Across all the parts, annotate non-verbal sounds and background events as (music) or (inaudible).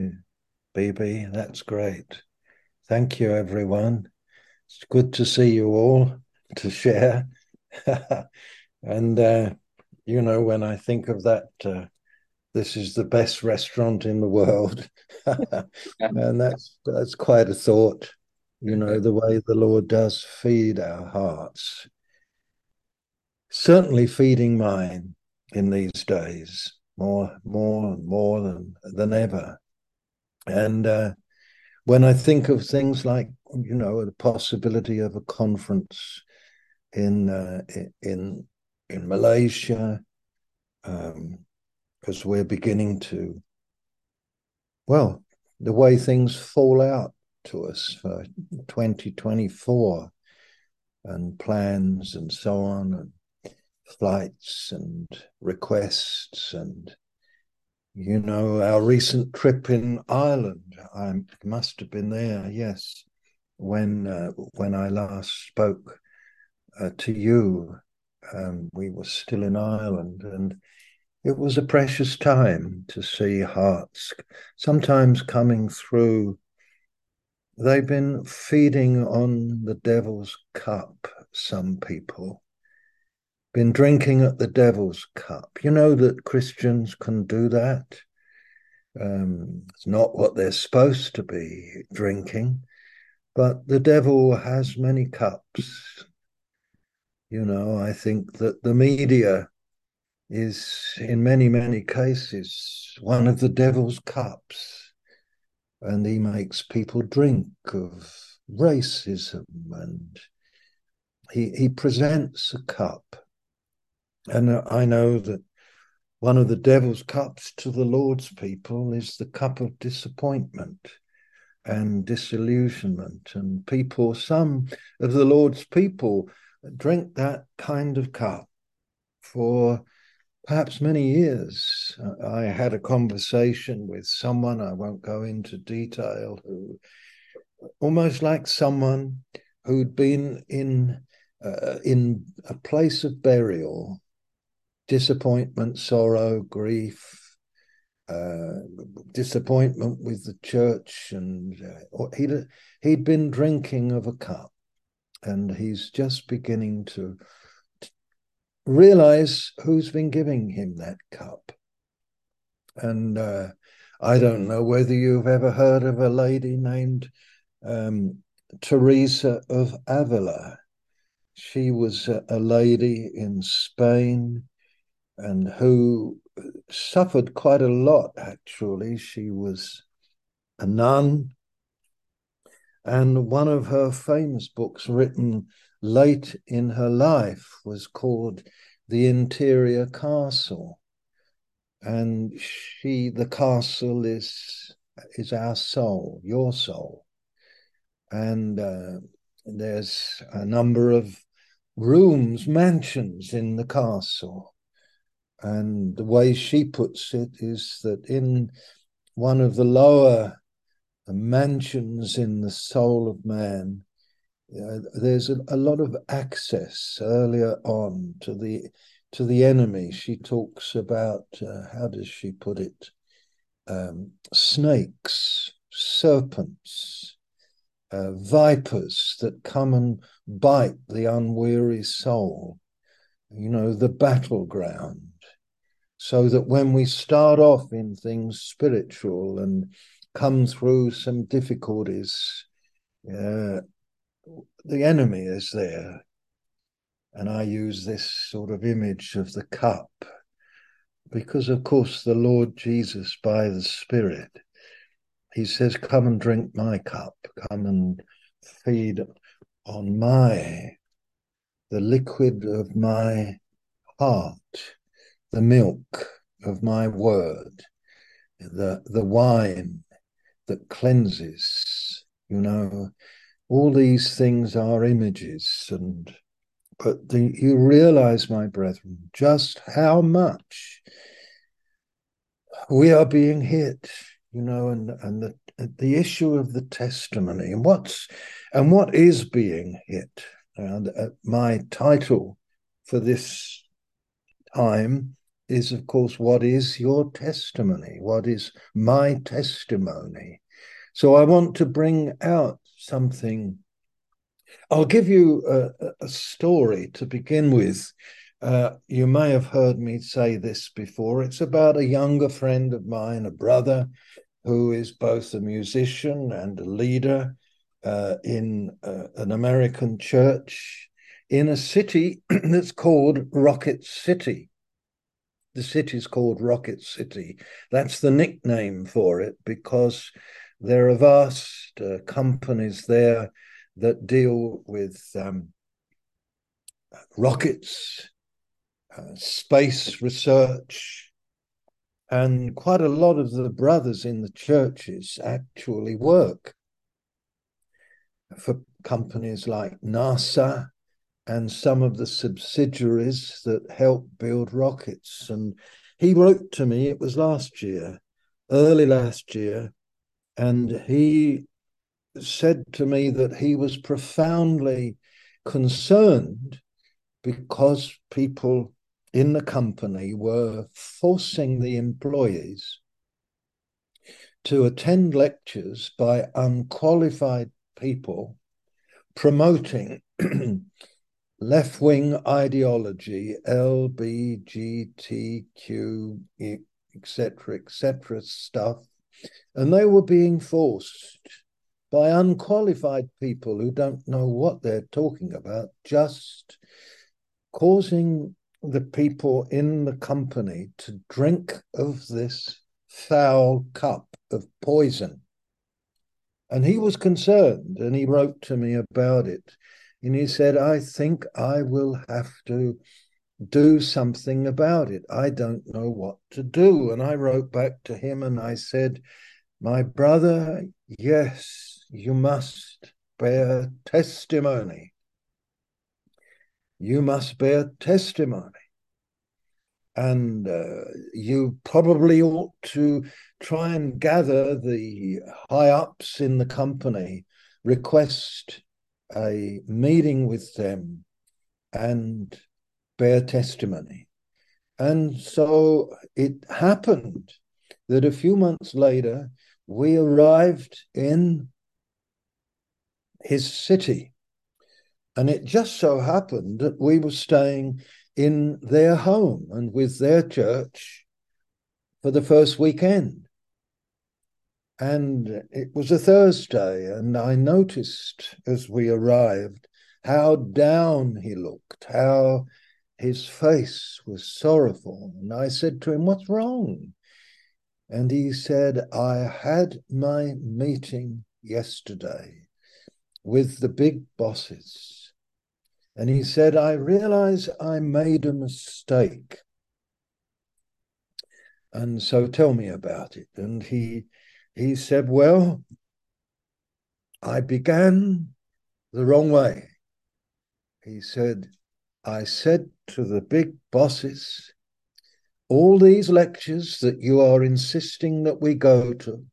BB. That's great. Thank you, everyone. It's good to see you all (laughs) to share. (laughs) and, uh, you know, when I think of that, uh, this is the best restaurant in the world. (laughs) and that's that's quite a thought, you know, the way the Lord does feed our hearts. Certainly feeding mine in these days, more, more, and more than than ever. And uh, when I think of things like, you know, the possibility of a conference in uh, in in Malaysia, um, because we're beginning to, well, the way things fall out to us for 2024 and plans and so on, and flights and requests and you know, our recent trip in Ireland, I must have been there, yes, when uh, when I last spoke uh, to you. Um, we were still in Ireland, and it was a precious time to see hearts sometimes coming through. They've been feeding on the devil's cup, some people, been drinking at the devil's cup. You know that Christians can do that. Um, it's not what they're supposed to be drinking, but the devil has many cups. You know, I think that the media is, in many, many cases, one of the devil's cups. And he makes people drink of racism and he, he presents a cup and I know that one of the devil's cups to the Lord's people is the cup of disappointment and disillusionment. And people, some of the Lord's people, drink that kind of cup for perhaps many years. I had a conversation with someone, I won't go into detail, who almost like someone who'd been in uh, in a place of burial disappointment, sorrow, grief, uh, disappointment with the church, and uh, he'd he'd been drinking of a cup, and he's just beginning to, realize who's been giving him that cup. And uh, I don't know whether you've ever heard of a lady named um, Teresa of Avila. She was a, a lady in Spain and who suffered quite a lot, actually. She was a nun. And one of her famous books, written late in her life, was called The Interior Castle. And she, the castle is, is our soul, your soul. And uh, there's a number of rooms, mansions in the castle and the way she puts it is that in one of the lower mansions in the soul of man, uh, there's a, a, lot of access earlier on to the to the enemy. She talks about uh, how does she put it? Um, snakes, serpents, uh, vipers that come and bite the unweary soul. You know the battleground so that when we start off in things spiritual and come through some difficulties, uh, the enemy is there. And I use this sort of image of the cup because, of course, the Lord Jesus, by the Spirit, he says, Come and drink my cup, come and feed on my, the liquid of my heart the milk of my word, the, the wine that cleanses, you know, all these things are images and but the, you realize my brethren just how much we are being hit you know and and the the issue of the testimony and what's and what is being hit. And uh, my title for this time is, of course, what is your testimony? What is my testimony? So I want to bring out something. I'll give you a, a story to begin with. Uh, you may have heard me say this before. It's about a younger friend of mine, a brother who is both a musician and a leader uh, in uh, an American church in a city (clears throat) that's called Rocket City. The city's called Rocket City. That's the nickname for it because there are vast uh, companies there that deal with um, rockets, uh, space research, and quite a lot of the brothers in the churches actually work for companies like NASA and some of the subsidiaries that help build rockets. And he wrote to me, it was last year, early last year, and he said to me that he was profoundly concerned because people in the company were forcing the employees to attend lectures by unqualified people promoting (clears throat) left wing ideology, LBGTQ, etc., etc. stuff, and they were being forced by unqualified people who don't know what they're talking about, just causing the people in the company to drink of this foul cup of poison. And he was concerned and he wrote to me about it. And he said, I think I will have to do something about it. I don't know what to do. And I wrote back to him and I said, My brother, yes, you must bear testimony. You must bear testimony. And uh, you probably ought to try and gather the high ups in the company, request a meeting with them and bear testimony. And so it happened that a few months later, we arrived in his city. And it just so happened that we were staying in their home and with their church for the first weekend. And it was a Thursday, and I noticed as we arrived how down he looked, how his face was sorrowful. And I said to him, What's wrong? And he said, I had my meeting yesterday with the big bosses. And he said, I realize I made a mistake. And so tell me about it. And he he said, Well, I began the wrong way. He said, I said to the big bosses, all these lectures that you are insisting that we go to,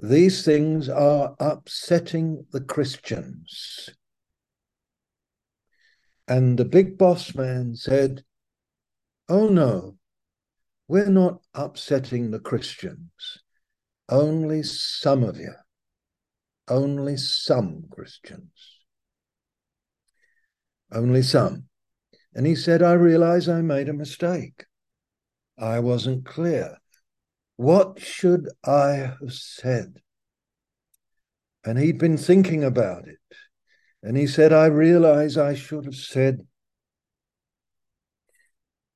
these things are upsetting the Christians. And the big boss man said, Oh no, we're not upsetting the Christians. Only some of you, only some Christians, only some. And he said, I realize I made a mistake. I wasn't clear. What should I have said? And he'd been thinking about it. And he said, I realize I should have said,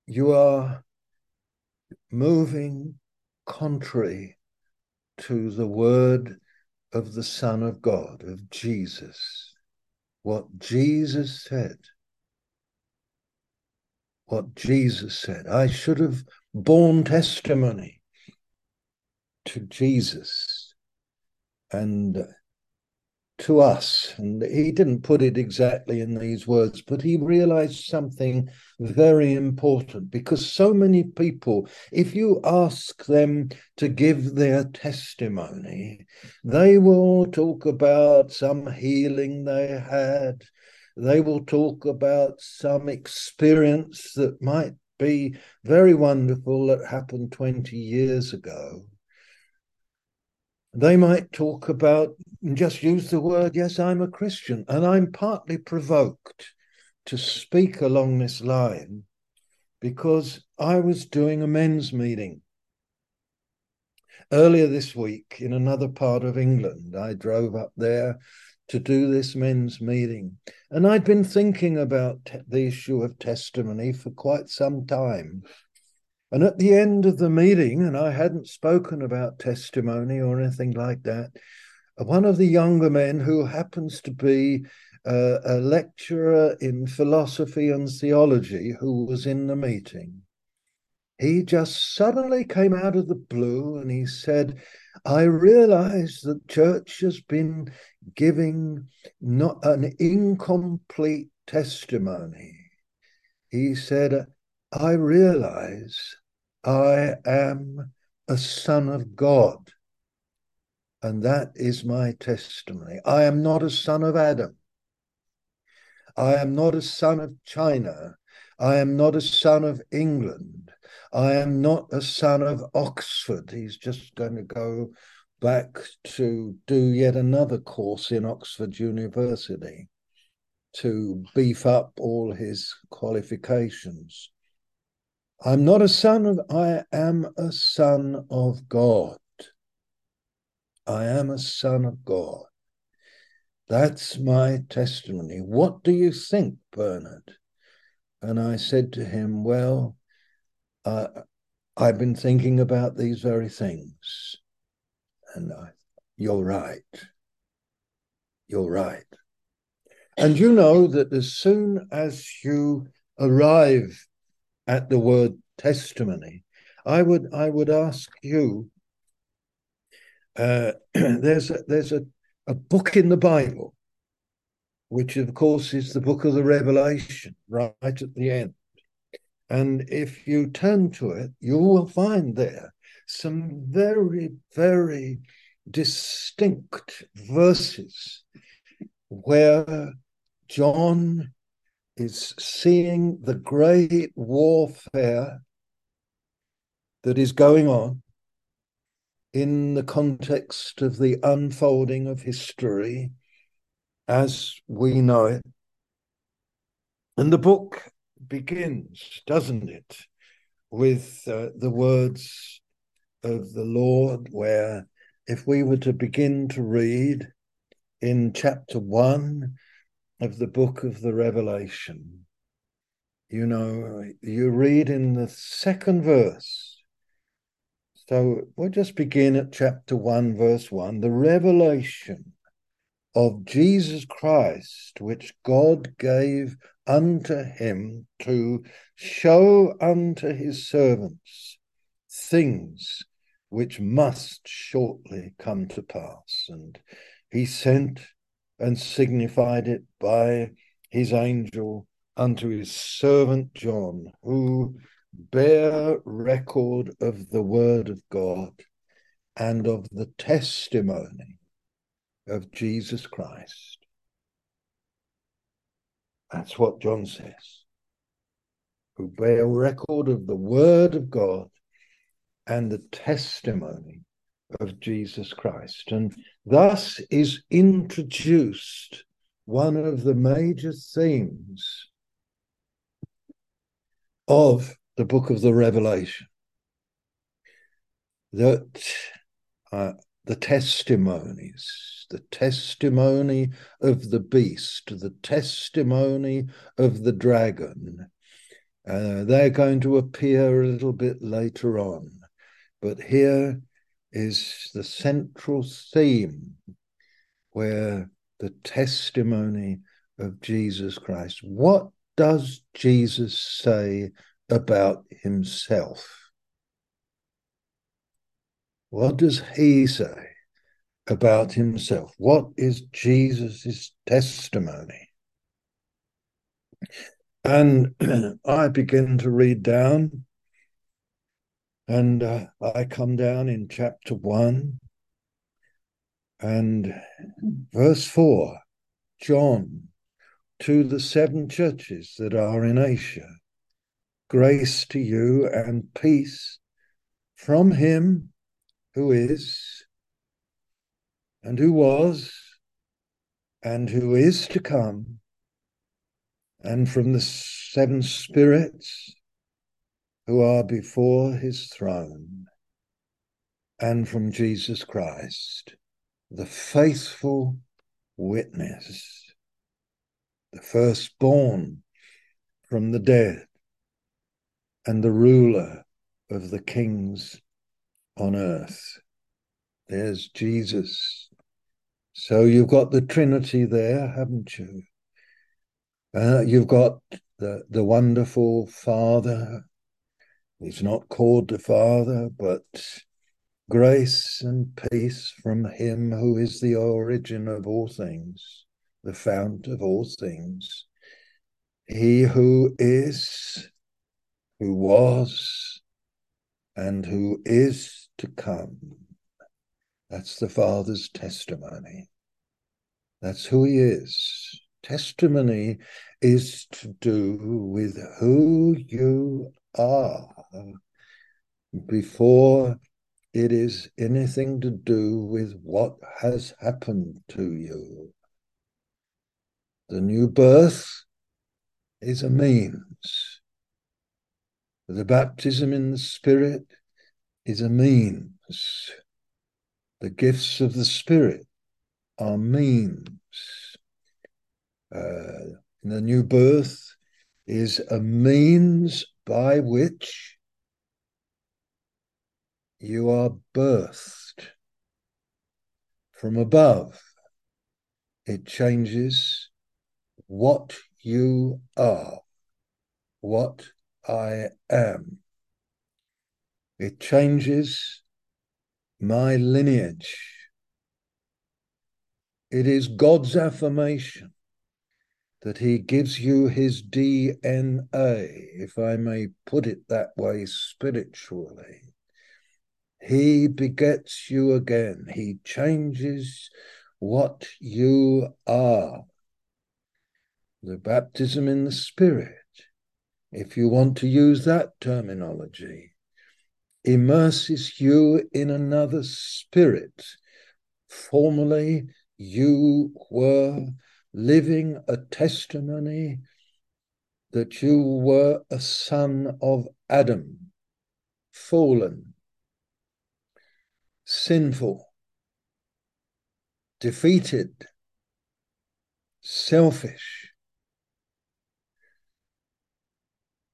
You are moving contrary to the word of the Son of God, of Jesus. What Jesus said. What Jesus said. I should have borne testimony to Jesus and to us. And he didn't put it exactly in these words, but he realized something very important because so many people, if you ask them to give their testimony, they will talk about some healing they had. They will talk about some experience that might be very wonderful that happened 20 years ago. They might talk about, just use the word, yes, I'm a Christian. And I'm partly provoked to speak along this line because I was doing a men's meeting earlier this week in another part of England. I drove up there to do this men's meeting. And I'd been thinking about the issue of testimony for quite some time. And at the end of the meeting, and I hadn't spoken about testimony or anything like that, one of the younger men who happens to be uh, a lecturer in philosophy and theology who was in the meeting, he just suddenly came out of the blue and he said, I realize that church has been giving not an incomplete testimony. He said, I realize I am a son of God. And that is my testimony. I am not a son of Adam. I am not a son of China. I am not a son of England. I am not a son of Oxford. He's just going to go back to do yet another course in Oxford University to beef up all his qualifications. I'm not a son of, I am a son of God. I am a son of God. That's my testimony. What do you think, Bernard? And I said to him, Well, uh, I've been thinking about these very things. And I, you're right. You're right. And you know that as soon as you arrive at the word testimony, I would I would ask you. Uh, (clears throat) there's a, there's a, a book in the Bible, which of course is the book of the Revelation, right at the end. And if you turn to it, you will find there some very, very distinct verses where John is seeing the great warfare that is going on in the context of the unfolding of history as we know it. And the book begins, doesn't it, with uh, the words of the Lord, where if we were to begin to read in chapter one of the book of the Revelation, you know, you read in the second verse. So we'll just begin at chapter 1, verse 1 the revelation of Jesus Christ, which God gave unto him to show unto his servants things which must shortly come to pass. And he sent and signified it by his angel unto his servant John, who bear record of the word of God and of the testimony of Jesus Christ. That's what John says. Who bear record of the word of God and the testimony of Jesus Christ. And thus is introduced one of the major themes of the book of the Revelation that uh, the testimonies, the testimony of the beast, the testimony of the dragon. Uh, they're going to appear a little bit later on. But here is the central theme where the testimony of Jesus Christ. What does Jesus say about himself? What does he say about himself? What is Jesus' testimony? And (clears throat) I begin to read down, and uh, I come down in chapter 1 and verse 4 John to the seven churches that are in Asia Grace to you and peace from him who is, and who was, and who is to come, and from the seven spirits who are before his throne, and from Jesus Christ, the faithful witness, the firstborn from the dead, and the ruler of the kings on earth. There's Jesus. So you've got the Trinity there, haven't you? Uh, you've got the, the wonderful Father. He's not called the Father, but grace and peace from Him who is the origin of all things, the fount of all things. He who is, who was, and who is to come. That's the Father's testimony. That's who He is. Testimony is to do with who you are before it is anything to do with what has happened to you. The new birth is a means. The baptism in the Spirit is a means. The gifts of the Spirit are means. Uh, the new birth is a means by which you are birthed from above. It changes what you are, what I am. It changes my lineage. It is God's affirmation that He gives you His DNA, if I may put it that way spiritually. He begets you again. He changes what you are. The baptism in the Spirit, if you want to use that terminology, immerses you in another spirit. Formerly, you were living a testimony that you were a son of Adam, fallen, sinful, defeated, selfish,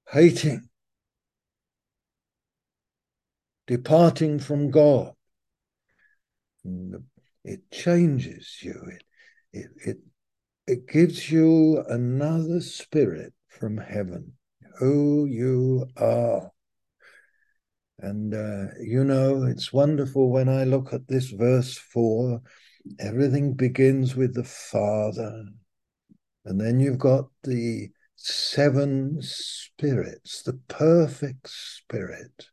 hating, departing from God. It changes you. It, it, it, it gives you another spirit from heaven, who you are. And, uh, you know, it's wonderful when I look at this verse 4, everything begins with the Father. And then you've got the seven spirits, the perfect spirit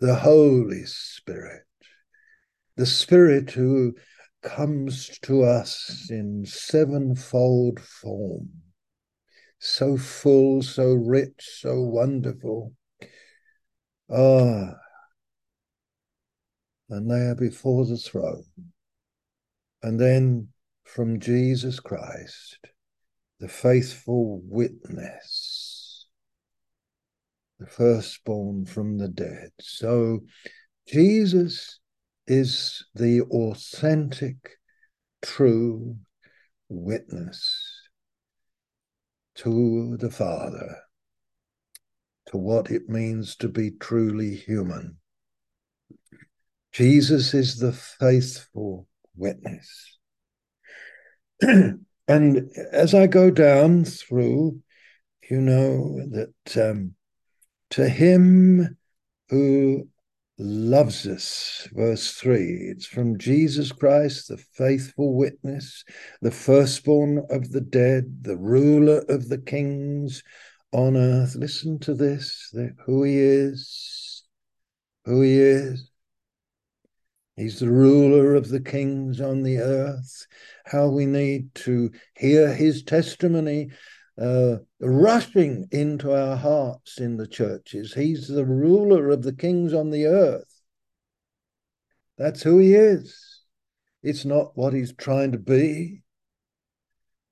the Holy Spirit, the Spirit who comes to us in sevenfold form, so full, so rich, so wonderful. Ah, and they are before the throne. And then from Jesus Christ, the faithful witness the firstborn from the dead. So Jesus is the authentic, true witness to the Father, to what it means to be truly human. Jesus is the faithful witness. (clears throat) and as I go down through, you know that um, to him who loves us. Verse 3 it's from Jesus Christ, the faithful witness, the firstborn of the dead, the ruler of the kings on earth. Listen to this who he is, who he is. He's the ruler of the kings on the earth. How we need to hear his testimony uh, rushing into our hearts in the churches. He's the ruler of the kings on the earth. That's who he is. It's not what he's trying to be.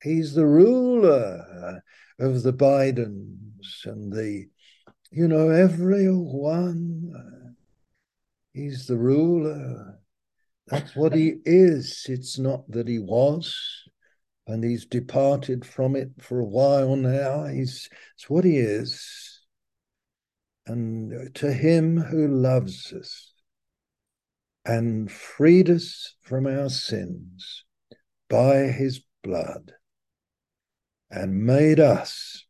He's the ruler of the Bidens and the, you know, every one. Uh, he's the ruler. That's what he is. It's not that he was and he's departed from it for a while now. He's it's what he is. And to him who loves us and freed us from our sins by his blood and made us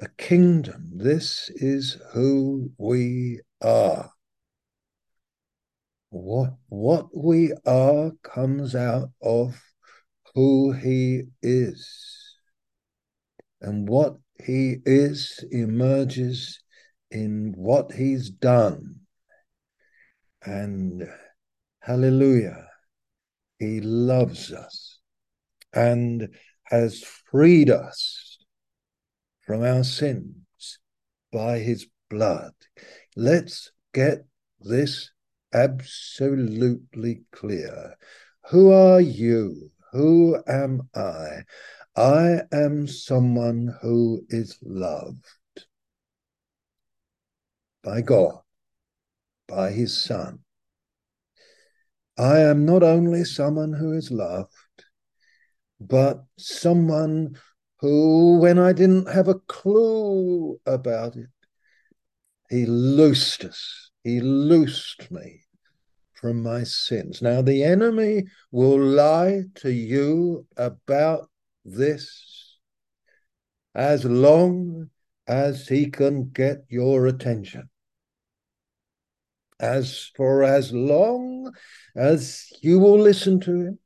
a kingdom. This is who we are. What, what we are comes out of who he is. And what he is emerges in what he's done. And hallelujah, he loves us and has freed us from our sins by his blood. Let's get this absolutely clear. Who are you? Who am I? I am someone who is loved by God, by his Son. I am not only someone who is loved, but someone who, when I didn't have a clue about it, he loosed us, he loosed me from my sins. Now, the enemy will lie to you about this as long as he can get your attention. As for as long as you will listen to him,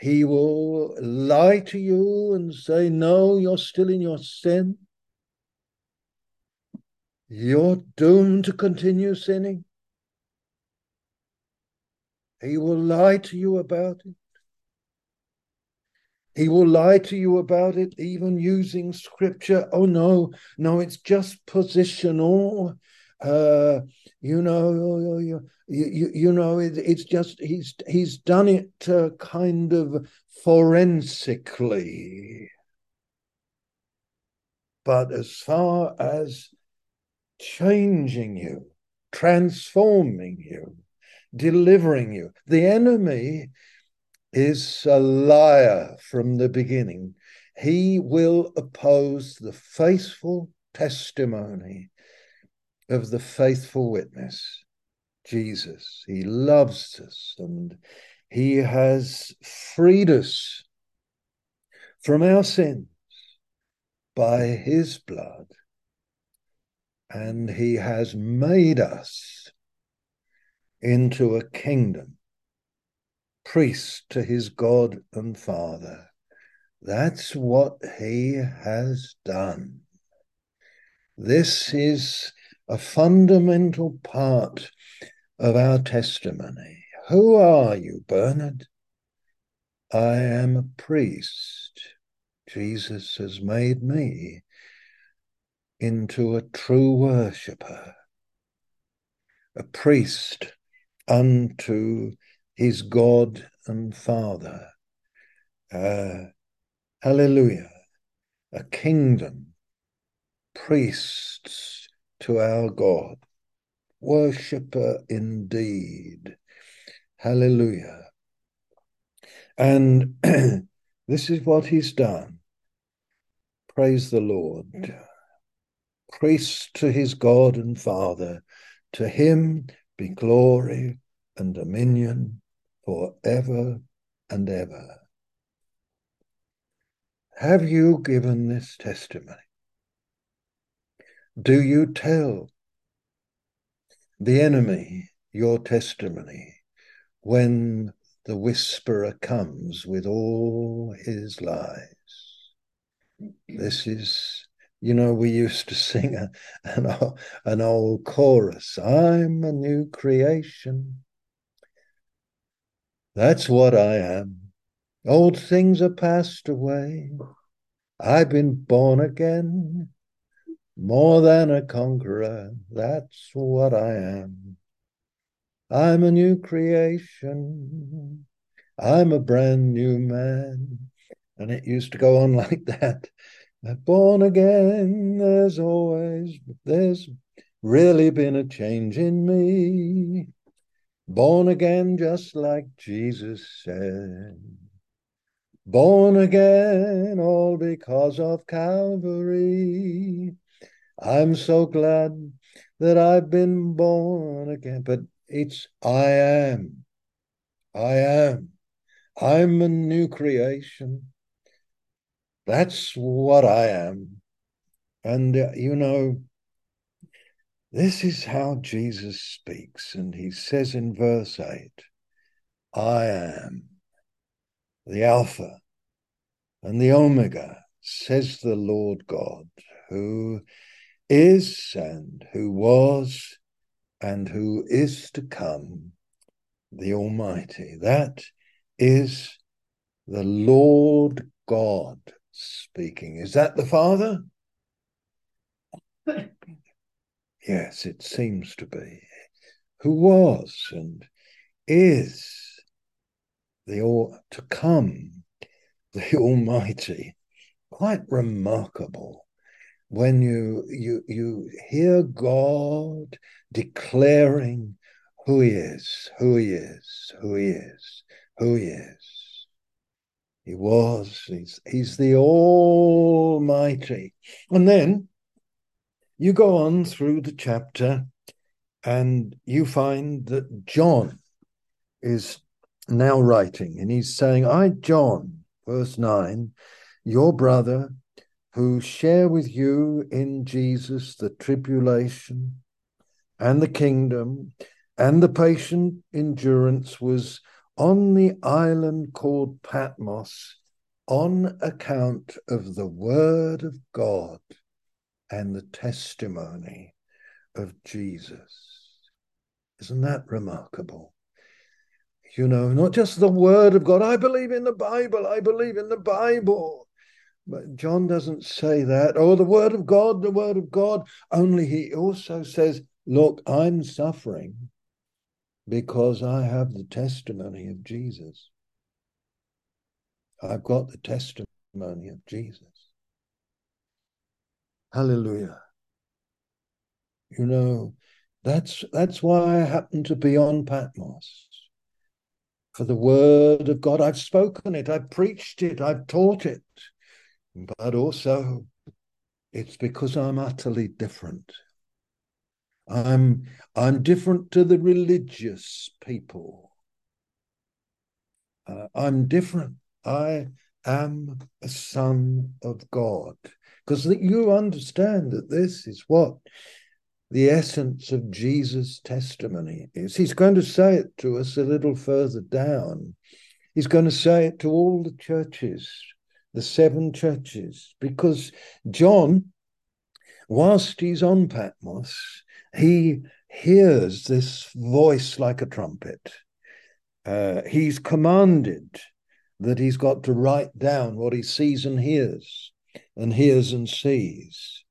he will lie to you and say, No, you're still in your sin. You're doomed to continue sinning. He will lie to you about it. He will lie to you about it, even using scripture. Oh, no, no, it's just positional. Uh, you know, you, you, you know, it, it's just he's he's done it uh, kind of forensically. But as far as changing you, transforming you, delivering you. The enemy is a liar from the beginning. He will oppose the faithful testimony of the faithful witness, Jesus. He loves us and he has freed us from our sins by his blood, and he has made us into a kingdom, priest to his God and Father. That's what he has done. This is a fundamental part of our testimony. Who are you, Bernard? I am a priest. Jesus has made me into a true worshipper, a priest unto his God and Father. Uh, hallelujah. A kingdom, priests to our God, worshipper indeed. Hallelujah. And (clears throat) this is what he's done. Praise the Lord. Priest to his God and Father. To him be glory and dominion forever and ever. Have you given this testimony? Do you tell the enemy your testimony when the whisperer comes with all his lies? This is you know, we used to sing a, an, an old chorus I'm a new creation. That's what I am. Old things are passed away. I've been born again, more than a conqueror. That's what I am. I'm a new creation. I'm a brand new man. And it used to go on (laughs) like that. Born again, there's always, there's really been a change in me. Born again, just like Jesus said. Born again, all because of Calvary. I'm so glad that I've been born again. But it's I am. I am. I'm a new creation. That's what I am. And, uh, you know, this is how Jesus speaks. And he says in verse 8, I am the Alpha and the Omega, says the Lord God, who is and who was and who is to come, the Almighty. That is the Lord God speaking. Is that the Father? yes, it seems to be. Who was and is the all to come, the Almighty. Quite remarkable when you you you hear God declaring who he is, who he is, who he is, who he is. He was. He's, he's the Almighty. And then you go on through the chapter and you find that John is now writing and he's saying, I, John, verse 9, your brother, who share with you in Jesus the tribulation and the kingdom and the patient endurance, was on the island called Patmos on account of the word of God and the testimony of Jesus. Isn't that remarkable? You know, not just the word of God. I believe in the Bible. I believe in the Bible. But John doesn't say that. Oh, the word of God, the word of God. Only he also says, Look, I'm suffering because I have the testimony of Jesus. I've got the testimony of Jesus. Hallelujah. You know, that's that's why I happen to be on Patmos. For the word of God, I've spoken it, I've preached it, I've taught it. But also it's because I'm utterly different. I'm I'm different to the religious people. Uh, I'm different. I am a son of God because you understand that this is what the essence of Jesus' testimony is. He's going to say it to us a little further down. He's going to say it to all the churches, the seven churches, because John, whilst he's on Patmos, he hears this voice like a trumpet. Uh, he's commanded that he's got to write down what he sees and hears, and hears and sees.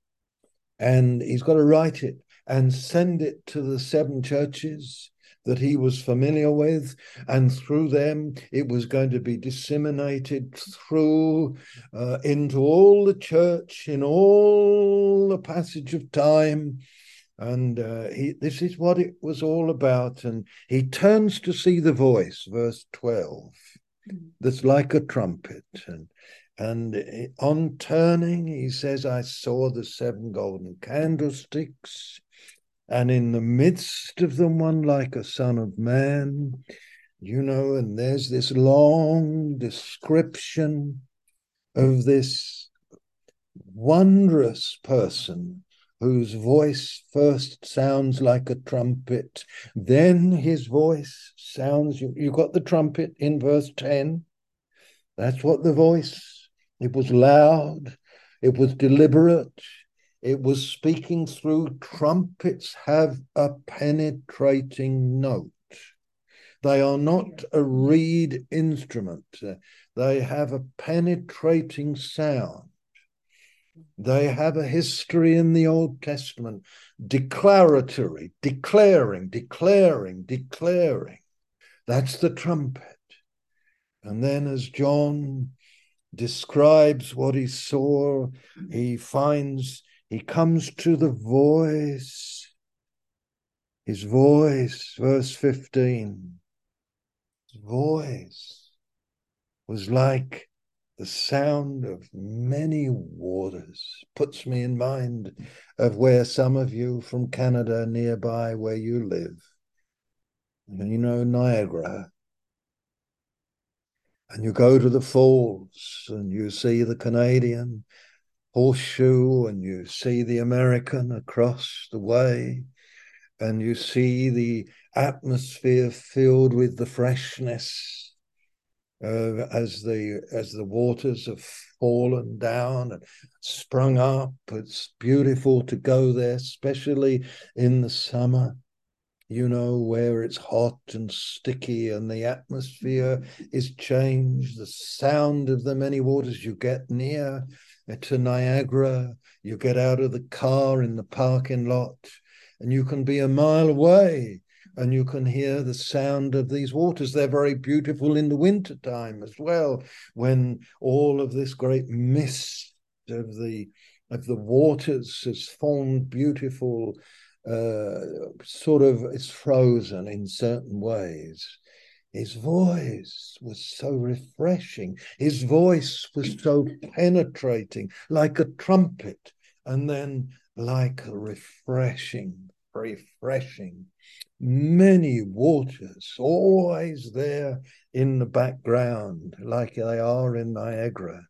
And he's got to write it and send it to the seven churches that he was familiar with, and through them it was going to be disseminated through uh, into all the church in all the passage of time and uh, he, this is what it was all about. And he turns to see the voice, verse 12, mm. that's like a trumpet. And, and on turning, he says, I saw the seven golden candlesticks, and in the midst of them, one like a son of man. You know, and there's this long description of this wondrous person whose voice first sounds like a trumpet, then his voice sounds. You, you got the trumpet in verse 10. That's what the voice, it was loud, it was deliberate, it was speaking through trumpets, have a penetrating note. They are not a reed instrument. They have a penetrating sound. They have a history in the Old Testament, declaratory, declaring, declaring, declaring. That's the trumpet. And then, as John describes what he saw, he finds, he comes to the voice. His voice, verse 15, his voice was like the sound of many waters puts me in mind of where some of you from Canada nearby where you live. And you know Niagara. And you go to the falls and you see the Canadian horseshoe and you see the American across the way and you see the atmosphere filled with the freshness uh, as the as the waters have fallen down and sprung up. It's beautiful to go there, especially in the summer. You know where it's hot and sticky, and the atmosphere is changed. The sound of the many waters. You get near to Niagara. You get out of the car in the parking lot, and you can be a mile away and you can hear the sound of these waters. They're very beautiful in the winter time as well, when all of this great mist of the of the waters has formed beautiful uh, sort of it's frozen in certain ways. His voice was so refreshing. His voice was so penetrating, like a trumpet, and then like a refreshing, refreshing many waters always there in the background, like they are in Niagara.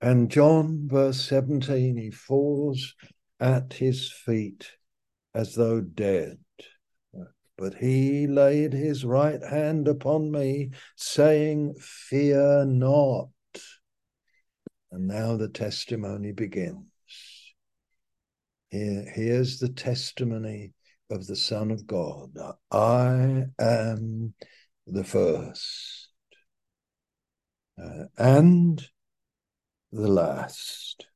And John, verse 17, he falls at his feet as though dead. But he laid his right hand upon me, saying, Fear not. And now the testimony begins. Here, here's the testimony of the Son of God. I am the first uh, and the last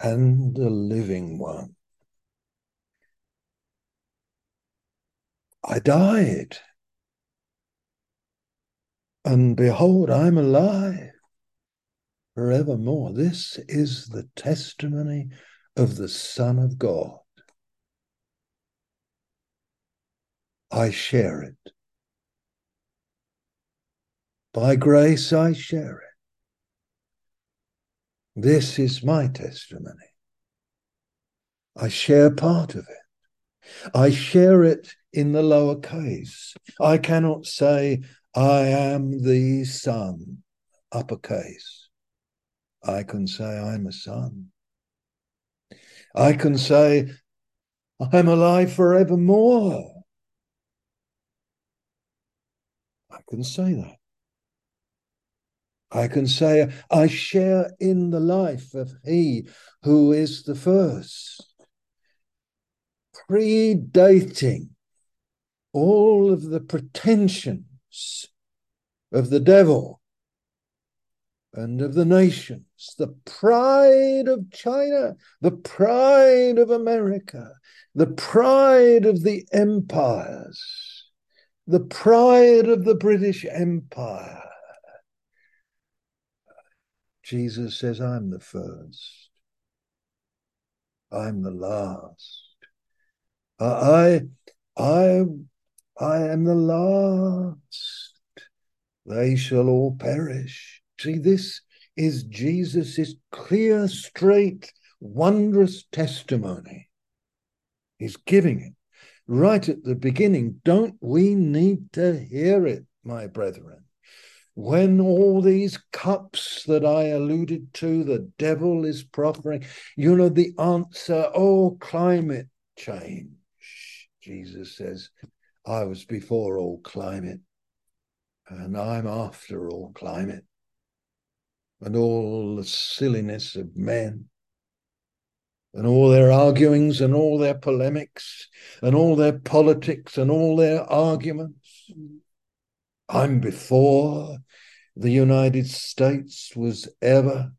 and the living one. I died, and behold, I'm alive forevermore. This is the testimony of the Son of God. I share it. By grace, I share it. This is my testimony. I share part of it. I share it in the lower case. I cannot say, I am the Son, uppercase. I can say, I'm a son. I can say, I'm alive forevermore. I can say that. I can say, I share in the life of He who is the first, predating all of the pretensions of the devil and of the nations, the pride of China, the pride of America, the pride of the empires the pride of the British Empire. Jesus says, I'm the first. I'm the last. I, I, I am the last. They shall all perish. See, this is Jesus's clear, straight, wondrous testimony. He's giving it right at the beginning. Don't we need to hear it, my brethren? When all these cups that I alluded to, the devil is proffering, you know, the answer, oh, climate change. Jesus says, I was before all climate, and I'm after all climate, and all the silliness of men and all their arguings and all their polemics and all their politics and all their arguments. I'm before the United States was ever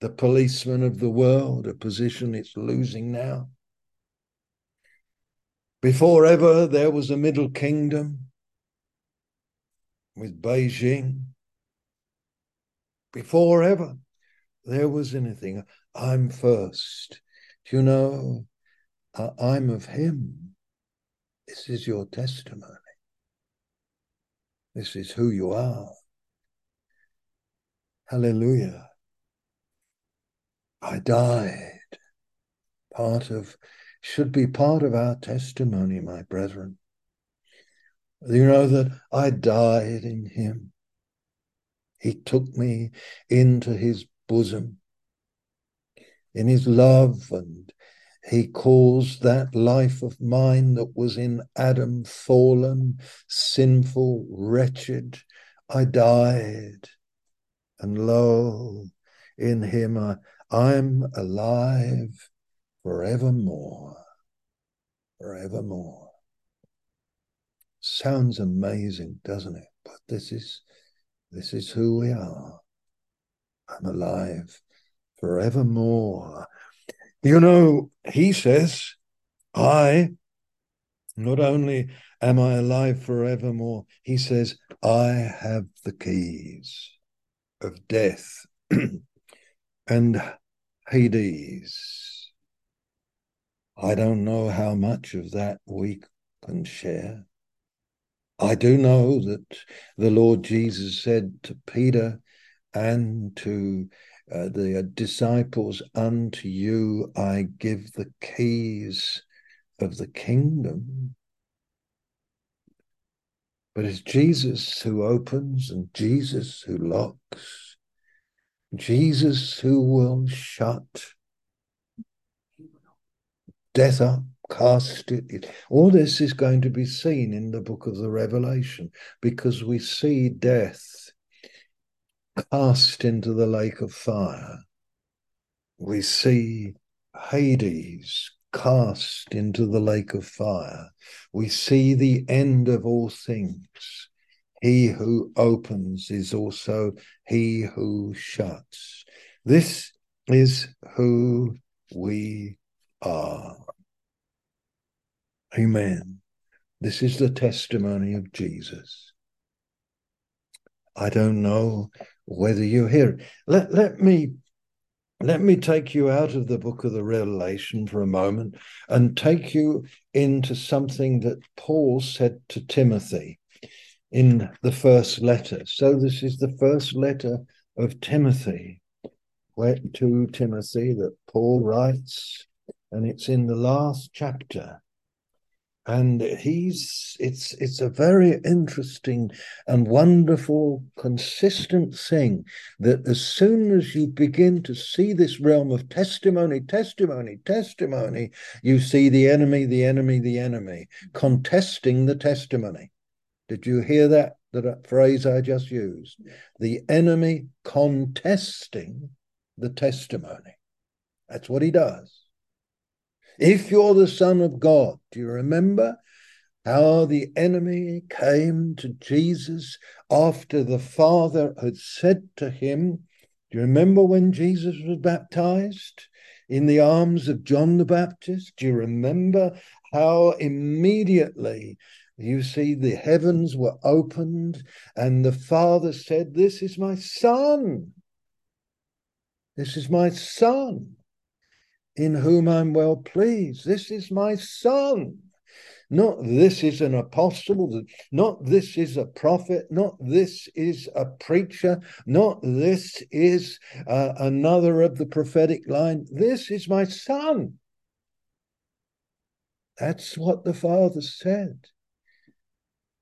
the policeman of the world, a position it's losing now. Before ever there was a Middle Kingdom with Beijing. Before ever there was anything, I'm first. Do you know, I'm of Him. This is your testimony. This is who you are. Hallelujah. I died. Part of, should be part of our testimony, my brethren. You know that I died in him. He took me into his bosom, in his love, and he calls that life of mine that was in Adam fallen, sinful, wretched. I died, and lo, in him I, I'm alive forevermore. Forevermore. Sounds amazing, doesn't it? But this is this is who we are. I'm alive forevermore. You know, he says, I not only am I alive forevermore, he says, I have the keys of death (clears throat) and Hades. I don't know how much of that we can share. I do know that the Lord Jesus said to Peter and to uh, the disciples, Unto you I give the keys of the kingdom. But it's Jesus who opens and Jesus who locks. Jesus who will shut death up, cast it. All this is going to be seen in the book of the Revelation because we see death cast into the lake of fire. We see Hades cast into the lake of fire. We see the end of all things. He who opens is also he who shuts. This is who we are. Amen. This is the testimony of Jesus. I don't know whether you hear it. Let, let me let me take you out of the book of the Revelation for a moment and take you into something that Paul said to Timothy in the first letter. So this is the first letter of Timothy, where to Timothy that Paul writes, and it's in the last chapter. And he's it's it's a very interesting and wonderful, consistent thing that as soon as you begin to see this realm of testimony, testimony, testimony, you see the enemy, the enemy, the enemy contesting the testimony did you hear that, that uh, phrase I just used? The enemy contesting the testimony. That's what he does. If you're the Son of God, do you remember how the enemy came to Jesus after the Father had said to him, Do you remember when Jesus was baptized in the arms of John the Baptist? Do you remember how immediately you see, the heavens were opened, and the Father said, This is my Son. This is my Son, in whom I'm well pleased. This is my Son. Not this is an apostle, not this is a prophet, not this is a preacher, not this is uh, another of the prophetic line. This is my Son. That's what the Father said.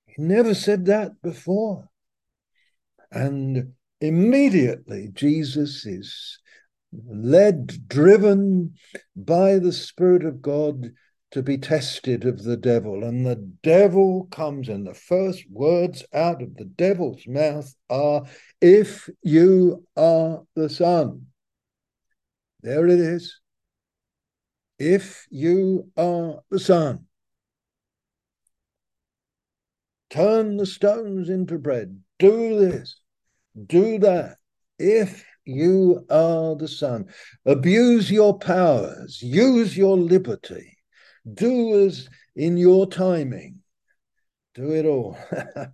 He never said that before. And immediately Jesus is led, driven by the Spirit of God to be tested of the devil. And the devil comes, and the first words out of the devil's mouth are, If you are the Son. There it is. if you are the Son, turn the stones into bread. Do this, do that. If you are the Son, abuse your powers, use your liberty, do as in your timing, do it all. (laughs)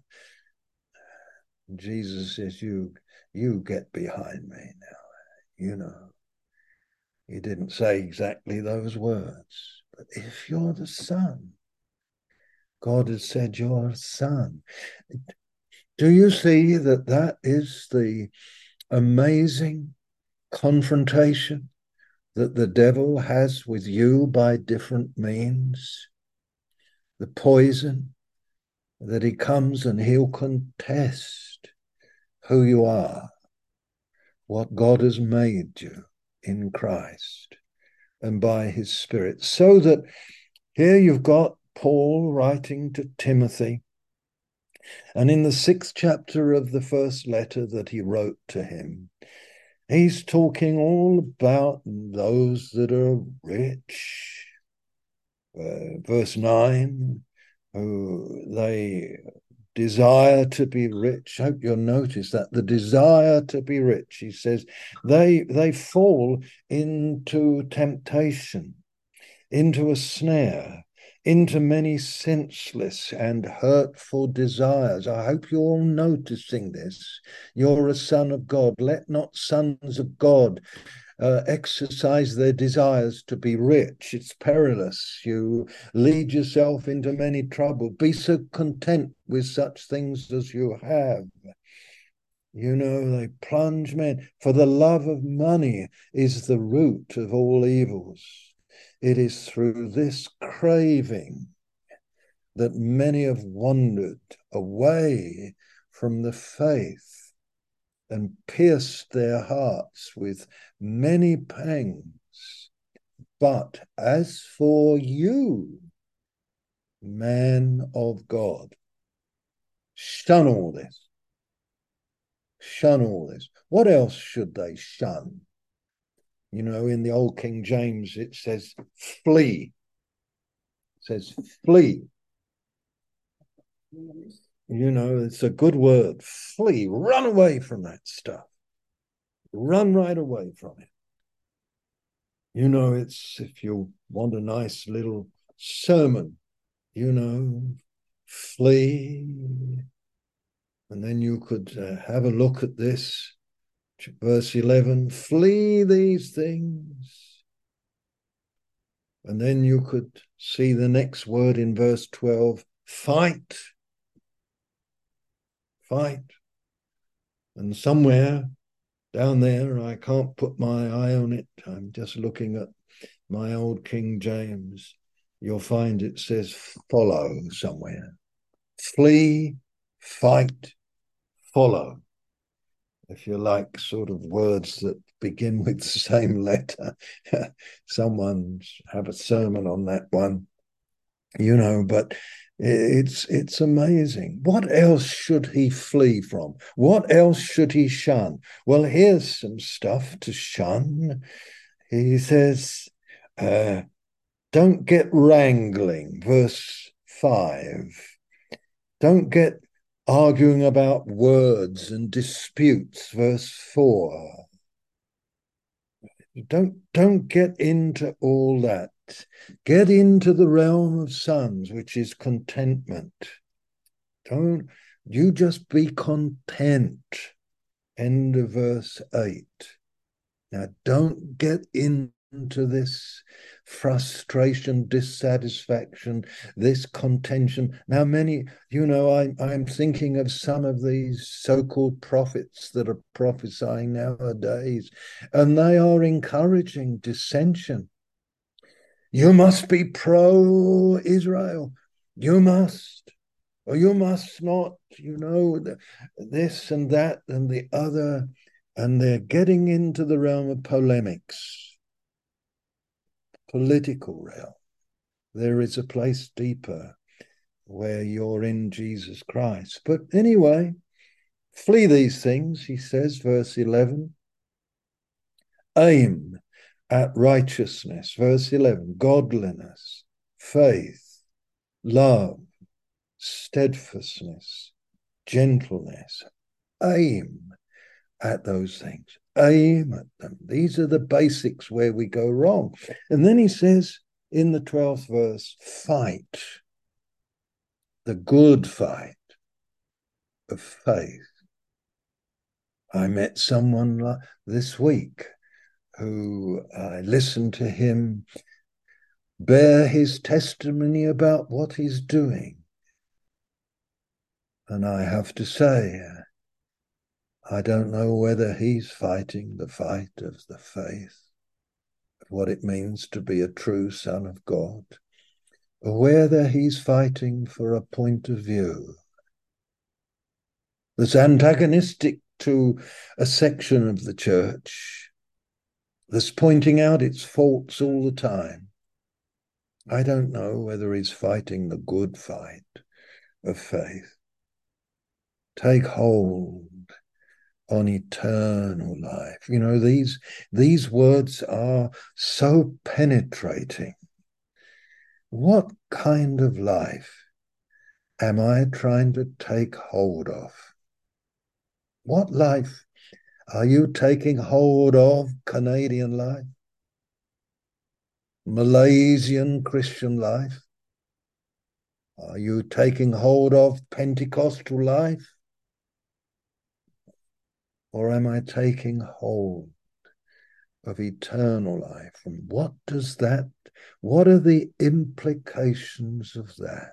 Jesus says, You you get behind me now. You know. He didn't say exactly those words, but if you're the Son, God has said you're a son. Do you see that that is the amazing confrontation that the devil has with you by different means? The poison that he comes and he'll contest who you are, what God has made you in Christ and by his Spirit. So that here you've got Paul writing to Timothy. And in the sixth chapter of the first letter that he wrote to him, he's talking all about those that are rich. Uh, verse 9, who they desire to be rich. I hope you'll notice that the desire to be rich, he says, they they fall into temptation, into a snare, into many senseless and hurtful desires. I hope you're all noticing this. You're a son of God. Let not sons of God uh, exercise their desires to be rich. It's perilous. You lead yourself into many trouble. Be so content with such things as you have. You know, they plunge men, for the love of money is the root of all evils. It is through this craving that many have wandered away from the faith and pierced their hearts with many pangs. But as for you, man of God, shun all this. Shun all this. What else should they shun? You know, in the old King James, it says flee. It says flee. You know, it's a good word. Flee, run away from that stuff. Run right away from it. You know, it's if you want a nice little sermon, you know, flee. And then you could uh, have a look at this, verse 11 flee these things. And then you could see the next word in verse 12 fight fight. And somewhere down there, I can't put my eye on it. I'm just looking at my old King James. You'll find it says follow somewhere. Flee, fight, follow. If you like sort of words that begin with the same letter, (laughs) someone have a sermon on that one, you know, but it's it's amazing. What else should he flee from? What else should he shun? Well, here's some stuff to shun. He says, uh, "Don't get wrangling." Verse five. Don't get arguing about words and disputes. Verse four. Don't don't get into all that. Get into the realm of sons, which is contentment. Don't you just be content. End of verse 8. Now, don't get into this frustration, dissatisfaction, this contention. Now, many, you know, I, I'm thinking of some of these so called prophets that are prophesying nowadays, and they are encouraging dissension. You must be pro Israel. You must. Or you must not, you know, this and that and the other. And they're getting into the realm of polemics, political realm. There is a place deeper where you're in Jesus Christ. But anyway, flee these things, he says, verse 11. Aim at righteousness. Verse 11 godliness, faith, love, steadfastness, gentleness. Aim at those things. Aim at them. These are the basics where we go wrong. And then he says in the 12th verse, fight the good fight of faith. I met someone this week who I listened to him bear his testimony about what he's doing. And I have to say, uh, I don't know whether he's fighting the fight of the faith, what it means to be a true son of God, or whether he's fighting for a point of view that's antagonistic to a section of the church, that's pointing out its faults all the time. I don't know whether he's fighting the good fight of faith. Take hold on eternal life. You know, these, these words are so penetrating. What kind of life am I trying to take hold of? What life are you taking hold of? Canadian life? Malaysian Christian life? Are you taking hold of Pentecostal life? Or am I taking hold of eternal life? And what does that, what are the implications of that?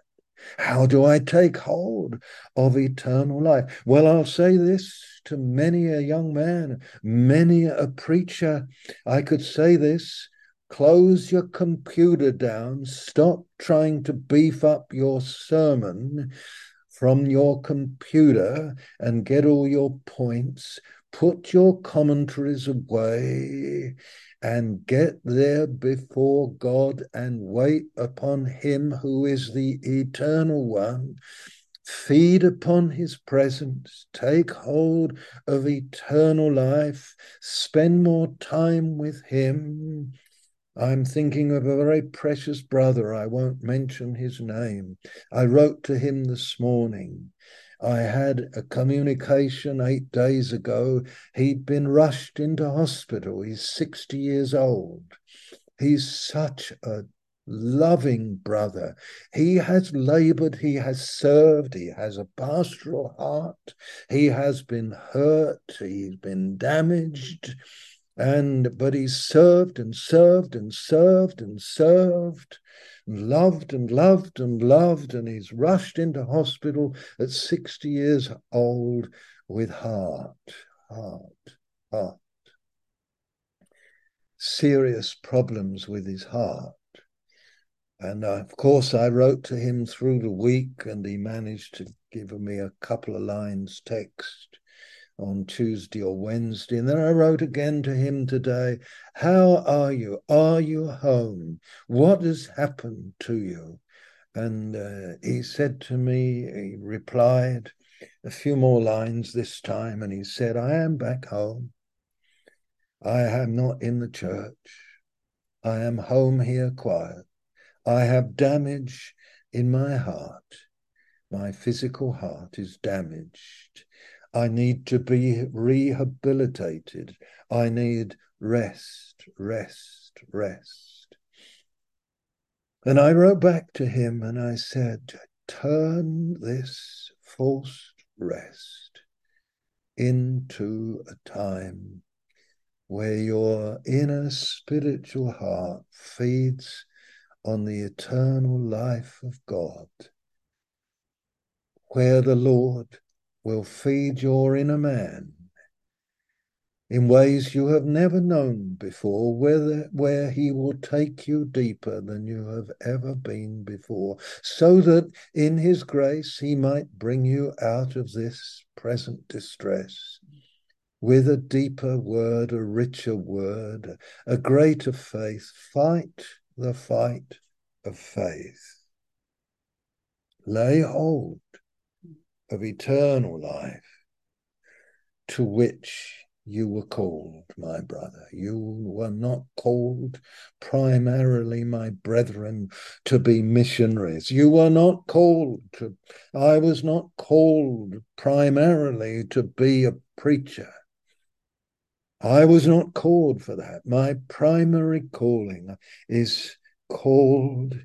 How do I take hold of eternal life? Well, I'll say this to many a young man, many a preacher. I could say this close your computer down, stop trying to beef up your sermon from your computer and get all your points, put your commentaries away and get there before God and wait upon Him who is the eternal one. Feed upon his presence, take hold of eternal life, spend more time with him, I'm thinking of a very precious brother. I won't mention his name. I wrote to him this morning. I had a communication eight days ago. He'd been rushed into hospital. He's 60 years old. He's such a loving brother. He has labored, he has served, he has a pastoral heart, he has been hurt, he's been damaged, and but he served and served and served and served and loved and loved and loved and he's rushed into hospital at 60 years old with heart heart heart. Serious problems with his heart. And uh, of course i wrote to him through the week and he managed to give me a couple of lines text on Tuesday or Wednesday. And then I wrote again to him today How are you? Are you home? What has happened to you? And uh, he said to me, he replied a few more lines this time, and he said, I am back home. I am not in the church. I am home here quiet. I have damage in my heart. My physical heart is damaged I need to be rehabilitated. I need rest, rest, rest. And I wrote back to him and I said, Turn this forced rest into a time where your inner spiritual heart feeds on the eternal life of God, where the Lord will feed your inner man in ways you have never known before, where, where he will take you deeper than you have ever been before, so that in his grace he might bring you out of this present distress with a deeper word, a richer word, a greater faith. Fight the fight of faith. Lay hold of eternal life to which you were called, my brother. You were not called primarily, my brethren, to be missionaries. You were not called to, I was not called primarily to be a preacher. I was not called for that. My primary calling is called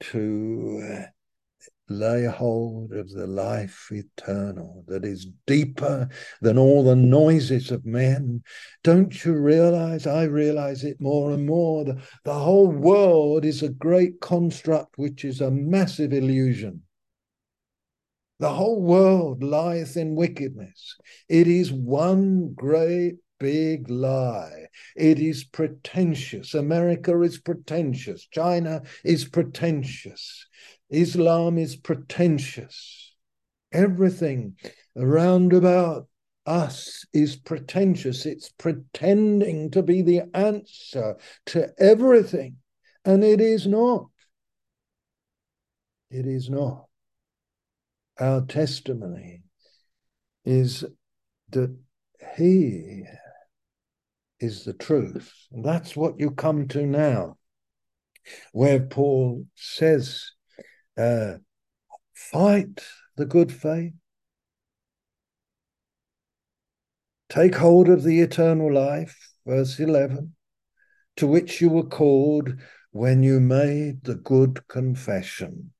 to lay hold of the life eternal that is deeper than all the noises of men. Don't you realize? I realize it more and more. The, the whole world is a great construct which is a massive illusion. The whole world lieth in wickedness. It is one great big lie. It is pretentious. America is pretentious. China is pretentious. Islam is pretentious. Everything around about us is pretentious. It's pretending to be the answer to everything, and it is not. It is not. Our testimony is that He is the truth. And that's what you come to now, where Paul says uh, fight the good faith, take hold of the eternal life, verse 11, to which you were called when you made the good confession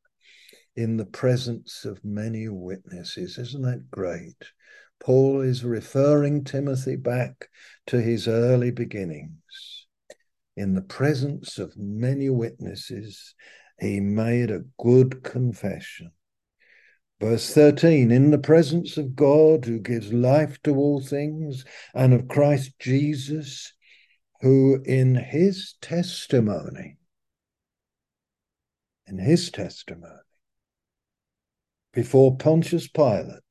in the presence of many witnesses. Isn't that great? Paul is referring Timothy back to his early beginnings. In the presence of many witnesses, he made a good confession. Verse 13, in the presence of God who gives life to all things, and of Christ Jesus, who in his testimony, in his testimony, before Pontius Pilate,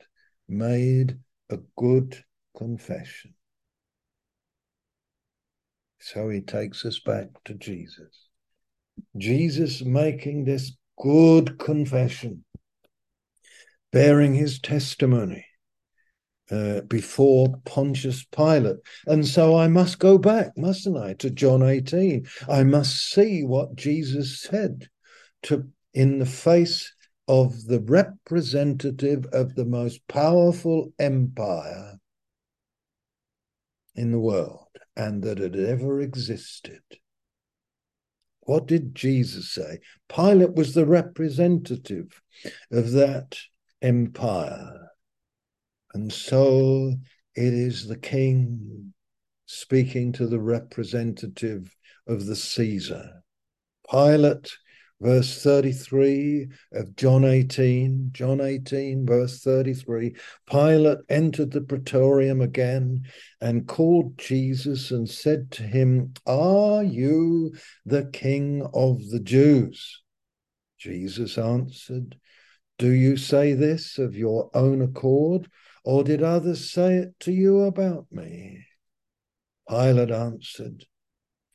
made a good confession. So he takes us back to Jesus. Jesus making this good confession, bearing his testimony uh, before Pontius Pilate. And so I must go back, mustn't I, to John 18. I must see what Jesus said to in the face of the representative of the most powerful empire in the world and that had ever existed. What did Jesus say? Pilate was the representative of that empire. And so it is the king speaking to the representative of the Caesar. Pilate verse 33 of John 18. John 18, verse 33. Pilate entered the praetorium again and called Jesus and said to him, Are you the king of the Jews? Jesus answered, Do you say this of your own accord, or did others say it to you about me? Pilate answered,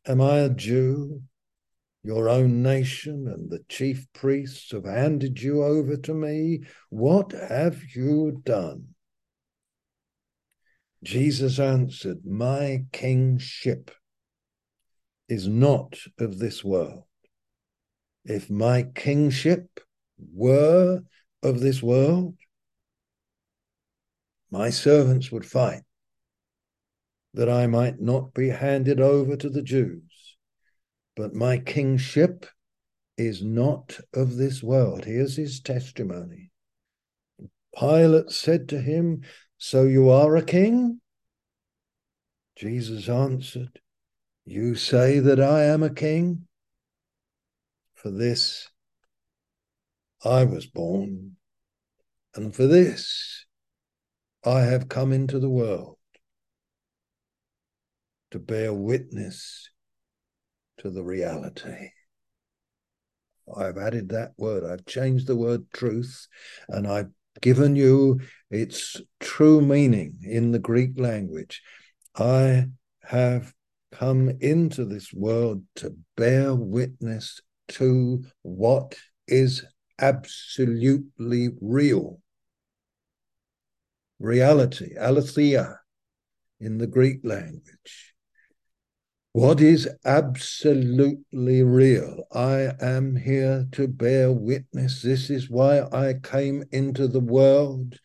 Am I a Jew? Your own nation and the chief priests have handed you over to me. What have you done? Jesus answered, My kingship is not of this world. If my kingship were of this world, my servants would fight that I might not be handed over to the Jews but my kingship is not of this world. Here's his testimony. Pilate said to him, So you are a king? Jesus answered, You say that I am a king? For this I was born, and for this I have come into the world to bear witness to the reality. I've added that word, I've changed the word truth, and I've given you its true meaning in the Greek language. I have come into this world to bear witness to what is absolutely real. Reality, aletheia, in the Greek language. What is absolutely real? I am here to bear witness. This is why I came into the world.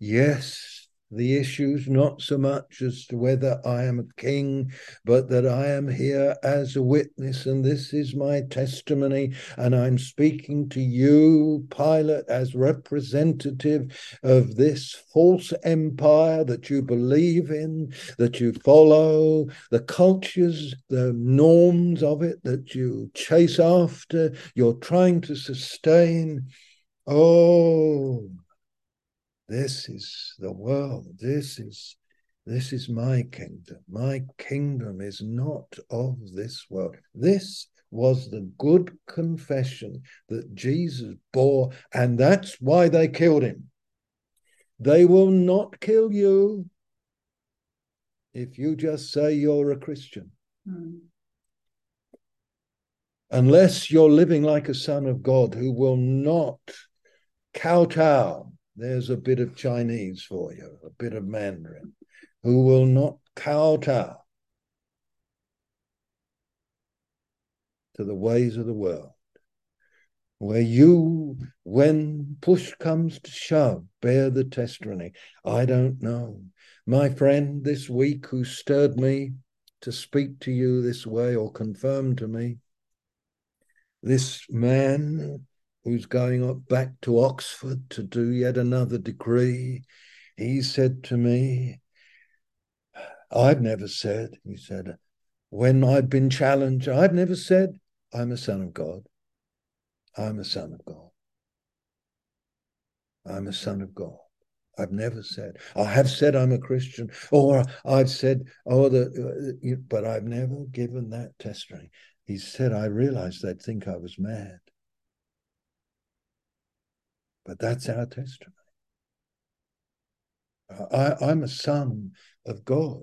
Yes, the issues, not so much as to whether I am a king, but that I am here as a witness, and this is my testimony. And I'm speaking to you, Pilate, as representative of this false empire that you believe in, that you follow, the cultures, the norms of it that you chase after, you're trying to sustain. Oh, this is the world. This is this is my kingdom. My kingdom is not of this world. This was the good confession that Jesus bore, and that's why they killed him. They will not kill you if you just say you're a Christian. Mm. Unless you're living like a son of God who will not kowtow there's a bit of Chinese for you, a bit of Mandarin, who will not kowtow to the ways of the world. Where you, when push comes to shove, bear the testimony. I don't know. My friend this week who stirred me to speak to you this way or confirmed to me, this man who's going back to Oxford to do yet another degree, he said to me, I've never said, he said, when I've been challenged, I've never said, I'm a son of God. I'm a son of God. I'm a son of God. I've never said. I have said I'm a Christian, or I've said, oh, the, uh, but I've never given that testimony. He said, I realized they'd think I was mad. But that's our testimony. I, I'm a son of God.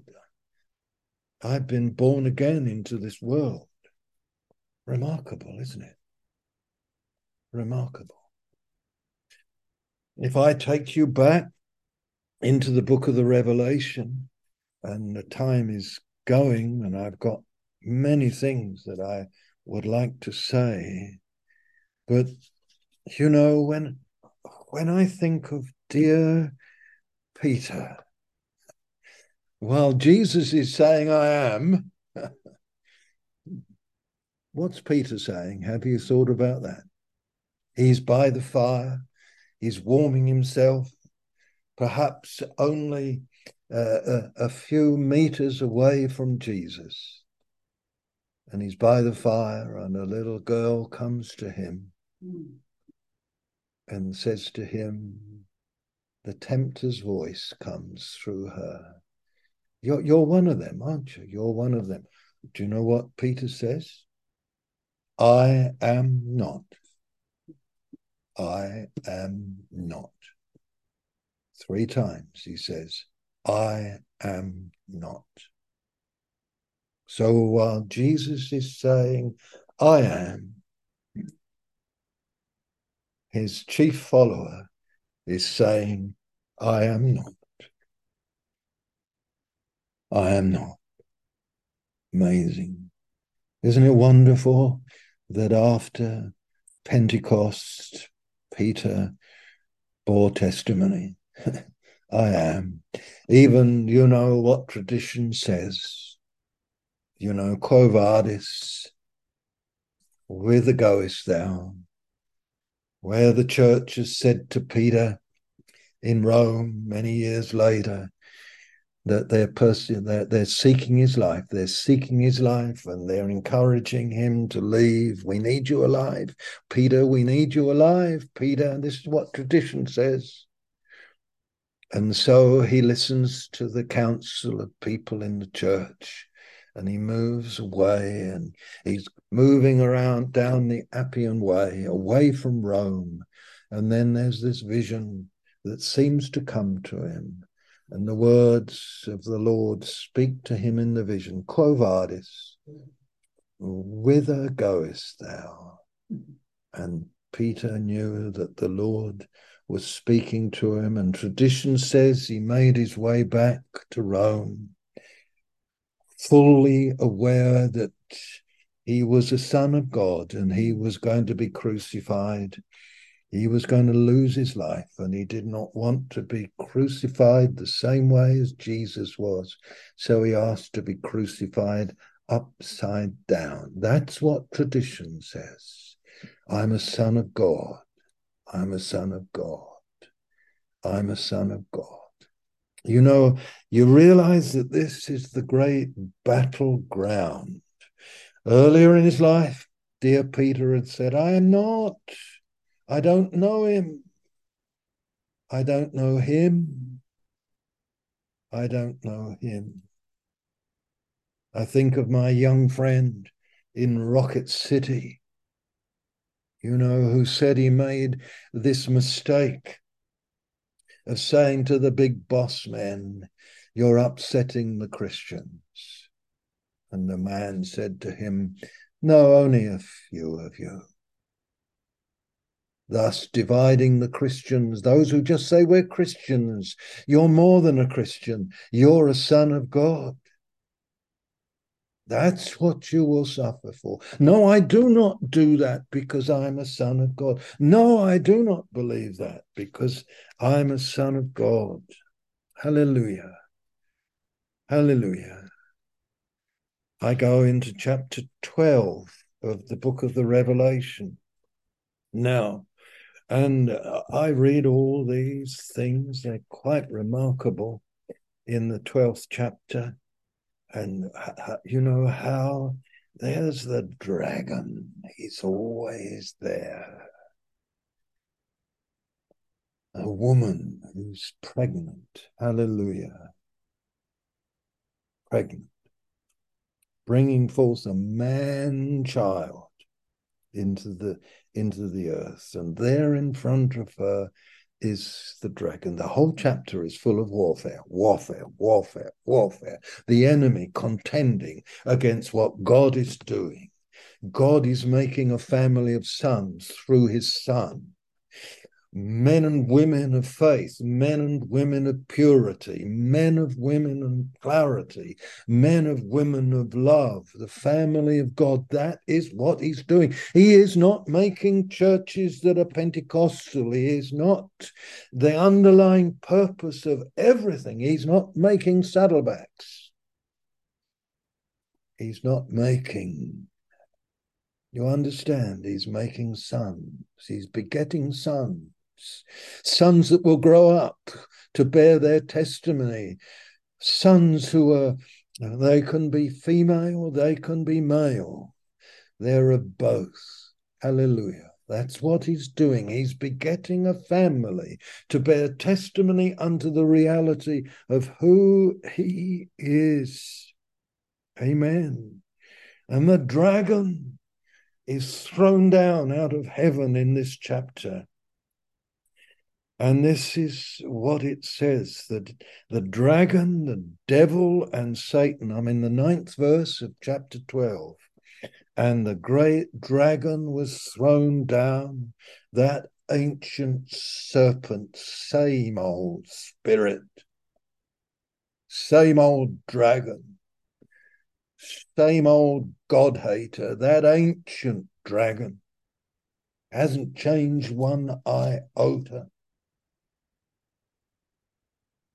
I've been born again into this world. Remarkable, isn't it? Remarkable. If I take you back into the book of the Revelation, and the time is going, and I've got many things that I would like to say, but you know, when when I think of dear Peter, while Jesus is saying, I am, (laughs) what's Peter saying? Have you thought about that? He's by the fire, he's warming himself, perhaps only uh, a, a few meters away from Jesus. And he's by the fire, and a little girl comes to him. Mm and says to him, the tempter's voice comes through her. You're, you're one of them, aren't you? You're one of them. Do you know what Peter says? I am not. I am not. Three times he says, I am not. So while Jesus is saying, I am, his chief follower is saying, I am not. I am not. Amazing. Isn't it wonderful that after Pentecost, Peter bore testimony? (laughs) I am. Even, you know, what tradition says, you know, Quo Vadis, whither goest thou? Where the church has said to Peter in Rome many years later that they're, pers- they're, they're seeking his life, they're seeking his life, and they're encouraging him to leave. We need you alive, Peter. We need you alive, Peter. This is what tradition says. And so he listens to the counsel of people in the church and he moves away and he's moving around down the Appian Way, away from Rome. And then there's this vision that seems to come to him. And the words of the Lord speak to him in the vision Quo vadis? Whither goest thou? And Peter knew that the Lord was speaking to him, and tradition says he made his way back to Rome fully aware that he was a son of God and he was going to be crucified. He was going to lose his life and he did not want to be crucified the same way as Jesus was. So he asked to be crucified upside down. That's what tradition says. I'm a son of God. I'm a son of God. I'm a son of God. You know, you realize that this is the great battleground. Earlier in his life, dear Peter had said, I am not. I don't know him. I don't know him. I don't know him. I think of my young friend in Rocket City, you know, who said he made this mistake of saying to the big boss men, You're upsetting the Christians. And the man said to him, No, only a few of you. Thus dividing the Christians, those who just say we're Christians. You're more than a Christian, you're a son of God. That's what you will suffer for. No, I do not do that because I'm a son of God. No, I do not believe that because I'm a son of God. Hallelujah. Hallelujah. I go into chapter 12 of the book of the Revelation now, and uh, I read all these things. They're quite remarkable in the 12th chapter and you know how? There's the dragon. He's always there. A woman who's pregnant. Hallelujah. Pregnant. Bringing forth a man child into the into the earth. And there in front of her is the dragon. The whole chapter is full of warfare, warfare, warfare, warfare. The enemy contending against what God is doing. God is making a family of sons through his son men and women of faith, men and women of purity, men of women and clarity, men of women of love, the family of God. That is what he's doing. He is not making churches that are Pentecostal. He is not the underlying purpose of everything. He's not making saddlebacks. He's not making you understand? He's making sons. He's begetting sons sons that will grow up to bear their testimony, sons who are, they can be female, they can be male. They're of both. Hallelujah. That's what he's doing. He's begetting a family to bear testimony unto the reality of who he is. Amen. And the dragon is thrown down out of heaven in this chapter. And this is what it says that the dragon, the devil, and Satan. I'm in the ninth verse of chapter 12. And the great dragon was thrown down, that ancient serpent, same old spirit, same old dragon, same old God hater, that ancient dragon hasn't changed one iota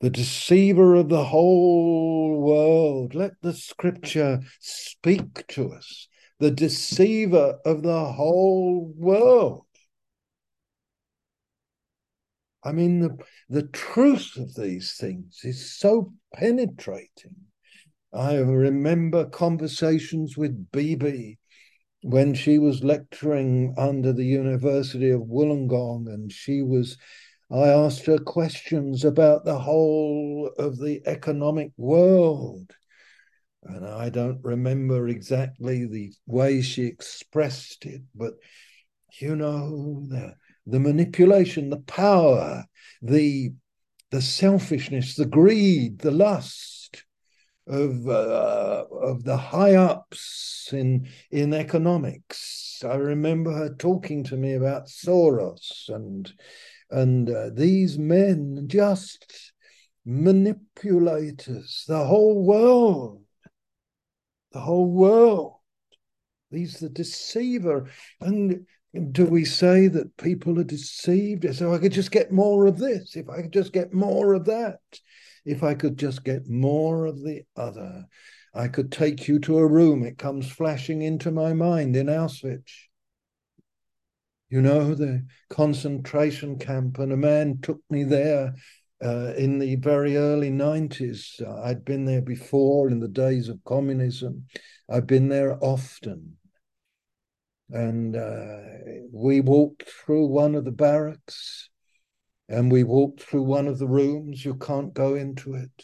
the deceiver of the whole world. Let the scripture speak to us. The deceiver of the whole world. I mean, the, the truth of these things is so penetrating. I remember conversations with Bibi when she was lecturing under the University of Wollongong, and she was I asked her questions about the whole of the economic world. And I don't remember exactly the way she expressed it, but you know, the, the manipulation, the power, the the selfishness, the greed, the lust of uh, of the high ups in in economics. I remember her talking to me about Soros and and uh, these men just manipulators, the whole world. the whole world. He's the deceiver. And do we say that people are deceived? So I could just get more of this, if I could just get more of that, if I could just get more of the other. I could take you to a room, it comes flashing into my mind in Auschwitz. You know, the concentration camp, and a man took me there uh, in the very early 90s. I'd been there before in the days of communism. I've been there often. And uh, we walked through one of the barracks and we walked through one of the rooms. You can't go into it.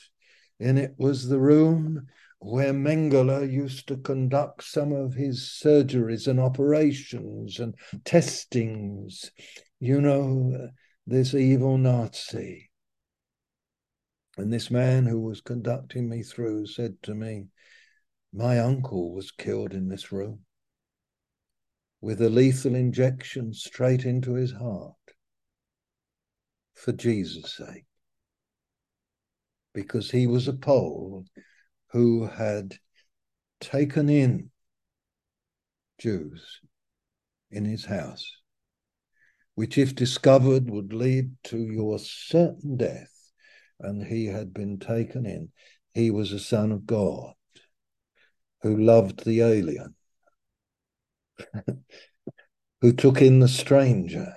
And it was the room where Mengele used to conduct some of his surgeries and operations and testings. You know, this evil Nazi. And this man who was conducting me through said to me, My uncle was killed in this room with a lethal injection straight into his heart for Jesus' sake. Because he was a Pole who had taken in Jews in his house, which, if discovered, would lead to your certain death. And he had been taken in. He was a son of God who loved the alien (laughs) who took in the stranger.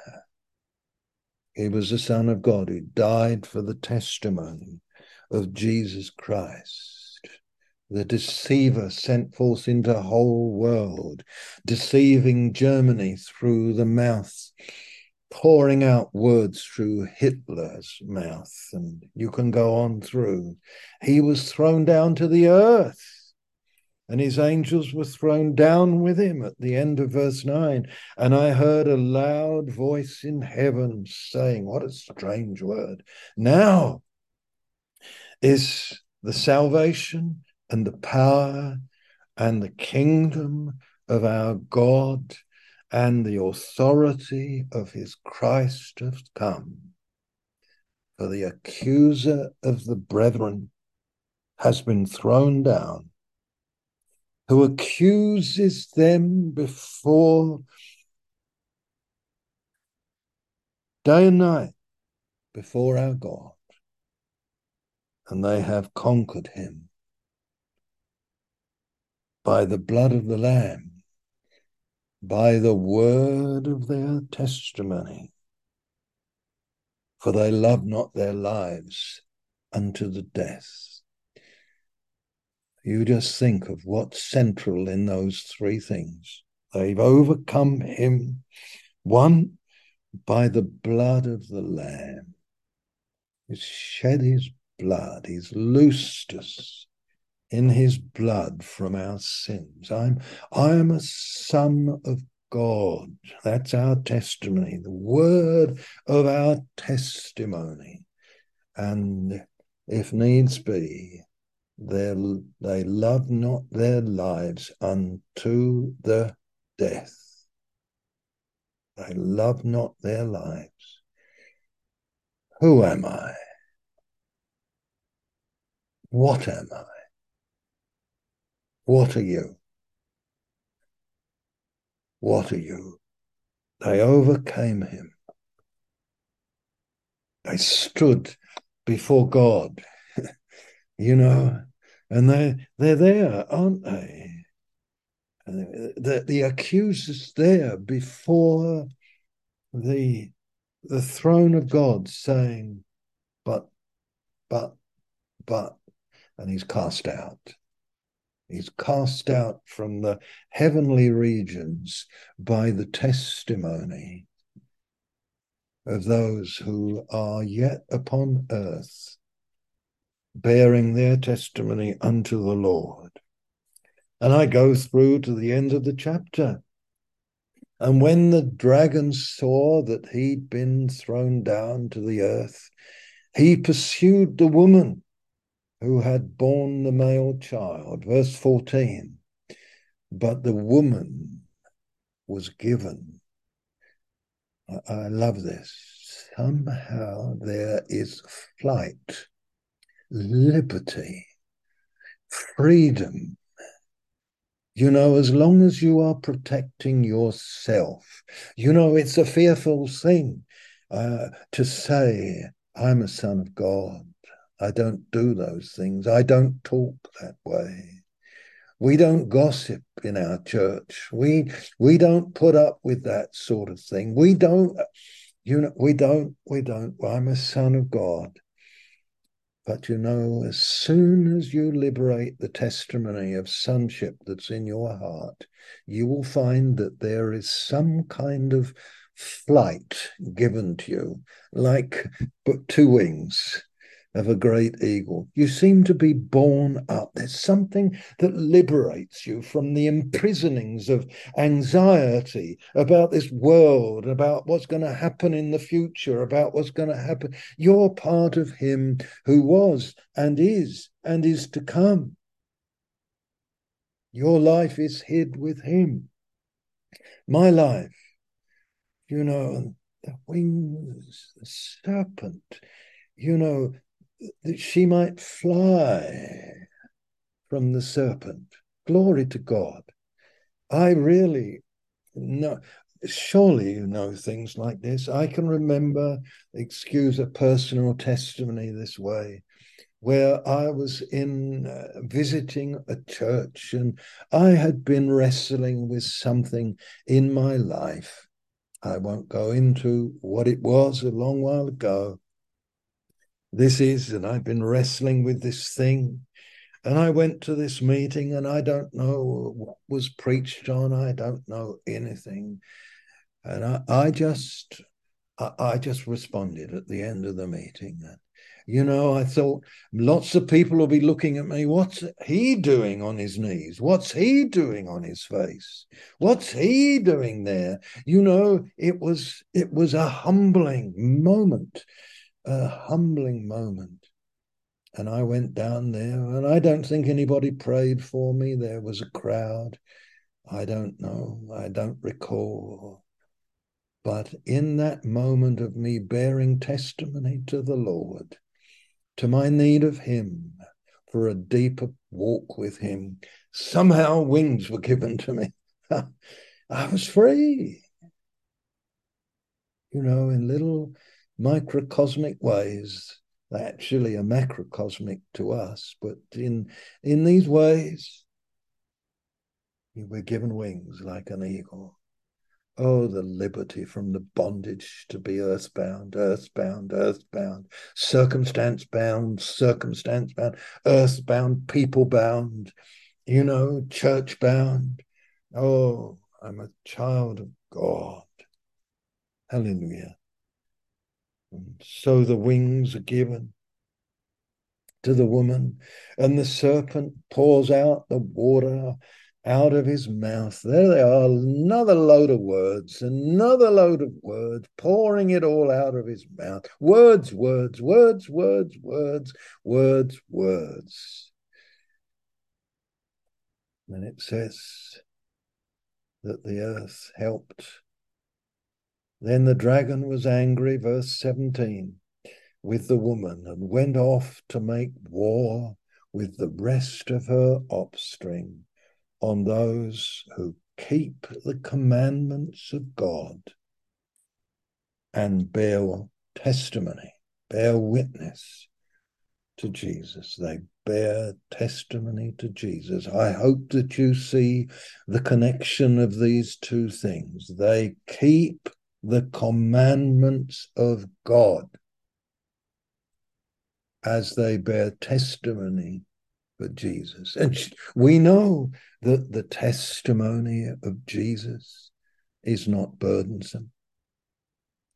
He was the Son of God who died for the testimony of Jesus Christ. The deceiver sent forth into whole world, deceiving Germany through the mouth, pouring out words through Hitler's mouth, and you can go on through. He was thrown down to the earth and his angels were thrown down with him at the end of verse 9. And I heard a loud voice in heaven saying, What a strange word. Now is the salvation and the power and the kingdom of our God and the authority of his Christ have come. For the accuser of the brethren has been thrown down who accuses them before day and night before our God, and they have conquered him by the blood of the Lamb, by the word of their testimony, for they love not their lives unto the death. You just think of what's central in those three things. They've overcome him, one, by the blood of the Lamb. He's shed his blood, he's loosed us in his blood from our sins. I'm I'm a son of God. That's our testimony, the word of our testimony. And if needs be, they love not their lives unto the death. They love not their lives. Who am I? What am I? What are you? What are you? They overcame him. They stood before God, (laughs) you know, and they they're there, aren't they? The the accuser's there before the the throne of God, saying, "But, but, but," and he's cast out. He's cast out from the heavenly regions by the testimony of those who are yet upon earth bearing their testimony unto the Lord. And I go through to the end of the chapter. And when the dragon saw that he'd been thrown down to the earth, he pursued the woman who had borne the male child. Verse 14. But the woman was given. I, I love this. Somehow there is flight liberty, freedom You know, as long as you are protecting yourself, you know, it's a fearful thing uh, to say, I'm a son of God. I don't do those things. I don't talk that way. We don't gossip in our church. We we don't put up with that sort of thing. We don't, you know, we don't, we don't. I'm a son of God. But you know, as soon as you liberate the testimony of sonship that's in your heart, you will find that there is some kind of flight given to you, like but two wings of a great eagle. You seem to be born up. There's something that liberates you from the imprisonings of anxiety about this world, about what's going to happen in the future, about what's going to happen. You're part of Him who was and is and is to come. Your life is hid with Him. My life, you know, the wings, the serpent, you know, that she might fly from the serpent. Glory to God. I really know, surely you know things like this. I can remember, excuse a personal testimony this way, where I was in uh, visiting a church and I had been wrestling with something in my life. I won't go into what it was a long while ago, this is, and I've been wrestling with this thing. And I went to this meeting, and I don't know what was preached on. I don't know anything, and I, I just, I, I just responded at the end of the meeting. And, you know, I thought lots of people will be looking at me. What's he doing on his knees? What's he doing on his face? What's he doing there? You know, it was it was a humbling moment a humbling moment. And I went down there, and I don't think anybody prayed for me. There was a crowd. I don't know. I don't recall. But in that moment of me bearing testimony to the Lord, to my need of Him for a deeper walk with Him, somehow wings were given to me. (laughs) I was free. You know, in little microcosmic ways. Actually are macrocosmic to us, but in in these ways, we're given wings like an eagle. Oh, the liberty from the bondage to be earthbound, earthbound, earthbound, circumstance bound, circumstance bound, earthbound, people bound, you know, church bound. Oh, I'm a child of God. Hallelujah. And so the wings are given to the woman, and the serpent pours out the water out of his mouth. There they are, another load of words, another load of words, pouring it all out of his mouth. Words, words, words, words, words, words, words. And it says that the earth helped then the dragon was angry, verse 17, with the woman and went off to make war with the rest of her offspring on those who keep the commandments of God and bear testimony, bear witness to Jesus. They bear testimony to Jesus. I hope that you see the connection of these two things. They keep the commandments of God as they bear testimony for Jesus. And we know that the testimony of Jesus is not burdensome.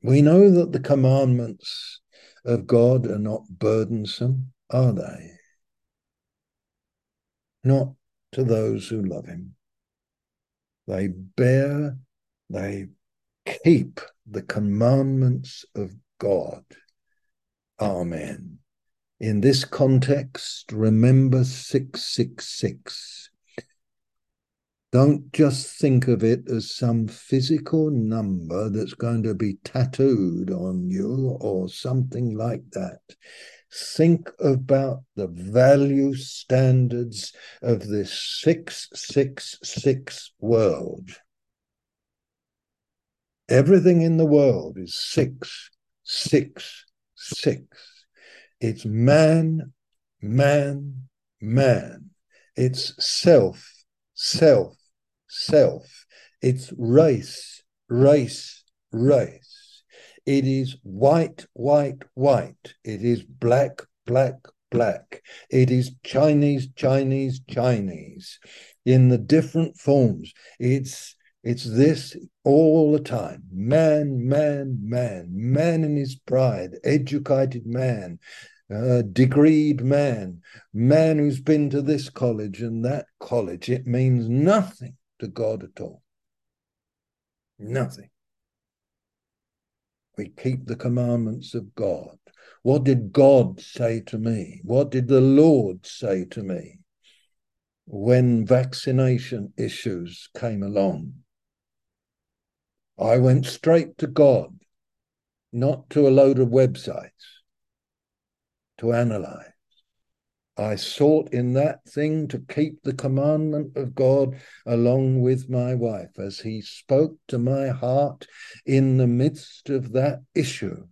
We know that the commandments of God are not burdensome, are they? Not to those who love Him. They bear, they keep the commandments of God. Amen. In this context, remember 666. Don't just think of it as some physical number that's going to be tattooed on you or something like that. Think about the value standards of this 666 world. Everything in the world is six, six, six. It's man, man, man. It's self, self, self. It's race, race, race. It is white, white, white. It is black, black, black. It is Chinese, Chinese, Chinese in the different forms. It's it's this all the time. Man, man, man, man in his pride, educated man, uh, degreed man, man who's been to this college and that college. It means nothing to God at all. Nothing. We keep the commandments of God. What did God say to me? What did the Lord say to me when vaccination issues came along? I went straight to God, not to a load of websites to analyze. I sought in that thing to keep the commandment of God along with my wife as he spoke to my heart in the midst of that issue.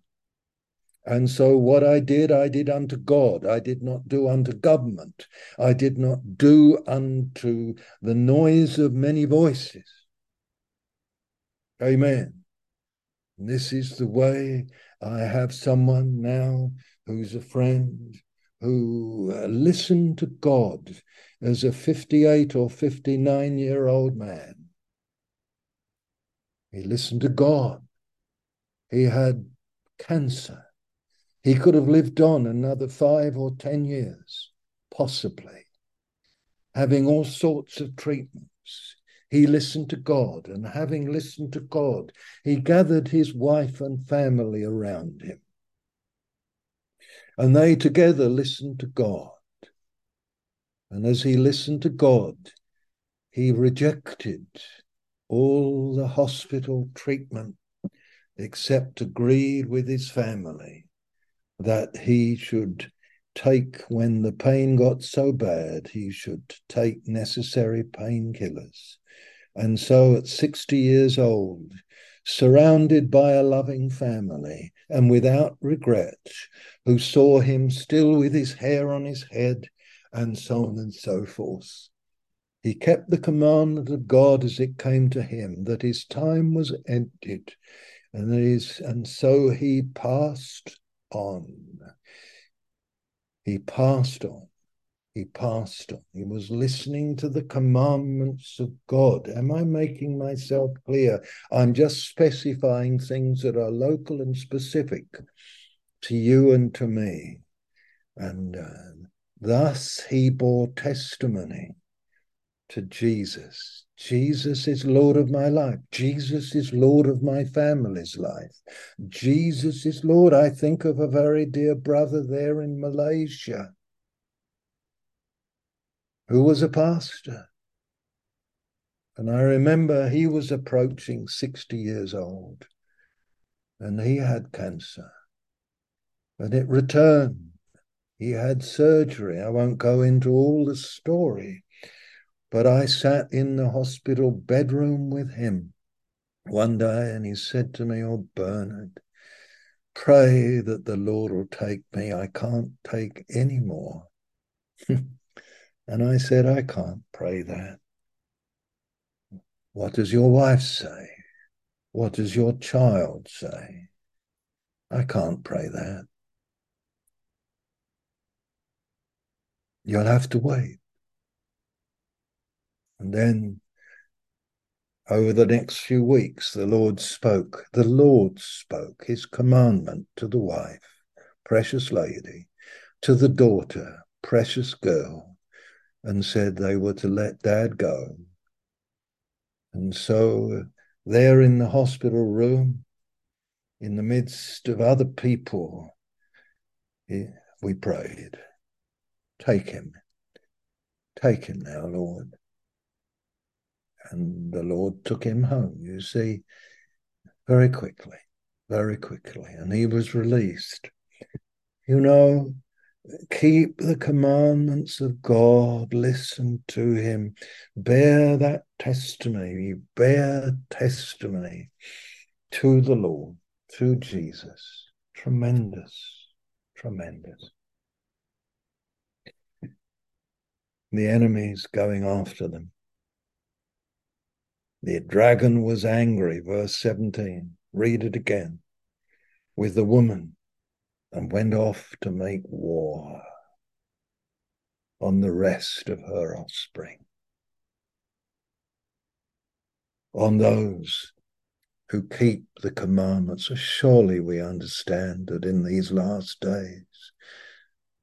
And so, what I did, I did unto God. I did not do unto government. I did not do unto the noise of many voices. Amen. This is the way I have someone now who's a friend who uh, listened to God as a 58 or 59 year old man. He listened to God. He had cancer. He could have lived on another five or 10 years, possibly, having all sorts of treatments. He listened to God, and having listened to God, he gathered his wife and family around him. And they together listened to God. And as he listened to God, he rejected all the hospital treatment except agreed with his family that he should take, when the pain got so bad, he should take necessary painkillers. And so at 60 years old, surrounded by a loving family and without regret, who saw him still with his hair on his head, and so on and so forth. He kept the commandment of God as it came to him, that his time was ended, and, his, and so he passed on. He passed on he passed on. He was listening to the commandments of God. Am I making myself clear? I'm just specifying things that are local and specific to you and to me. And uh, thus he bore testimony to Jesus. Jesus is Lord of my life. Jesus is Lord of my family's life. Jesus is Lord. I think of a very dear brother there in Malaysia who was a pastor. And I remember he was approaching 60 years old and he had cancer. And it returned. He had surgery. I won't go into all the story, but I sat in the hospital bedroom with him one day and he said to me, Oh, Bernard, pray that the Lord will take me. I can't take any more. (laughs) And I said, I can't pray that. What does your wife say? What does your child say? I can't pray that. You'll have to wait. And then over the next few weeks, the Lord spoke. The Lord spoke his commandment to the wife, precious lady, to the daughter, precious girl, and said they were to let dad go. And so, there in the hospital room, in the midst of other people, we prayed, Take him. Take him now, Lord. And the Lord took him home, you see, very quickly, very quickly. And he was released. You know, keep the commandments of God, listen to him, bear that testimony, you bear testimony to the Lord, to Jesus. Tremendous, tremendous. The enemy's going after them. The dragon was angry, verse 17. Read it again. With the woman and went off to make war on the rest of her offspring, on those who keep the commandments. Surely we understand that in these last days,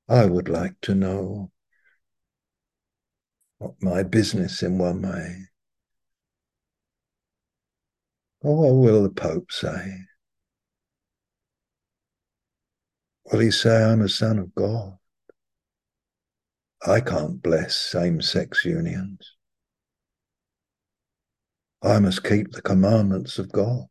I would like to know what my business in one way. Oh, what will the Pope say? Will he say, I'm a son of God? I can't bless same sex unions. I must keep the commandments of God.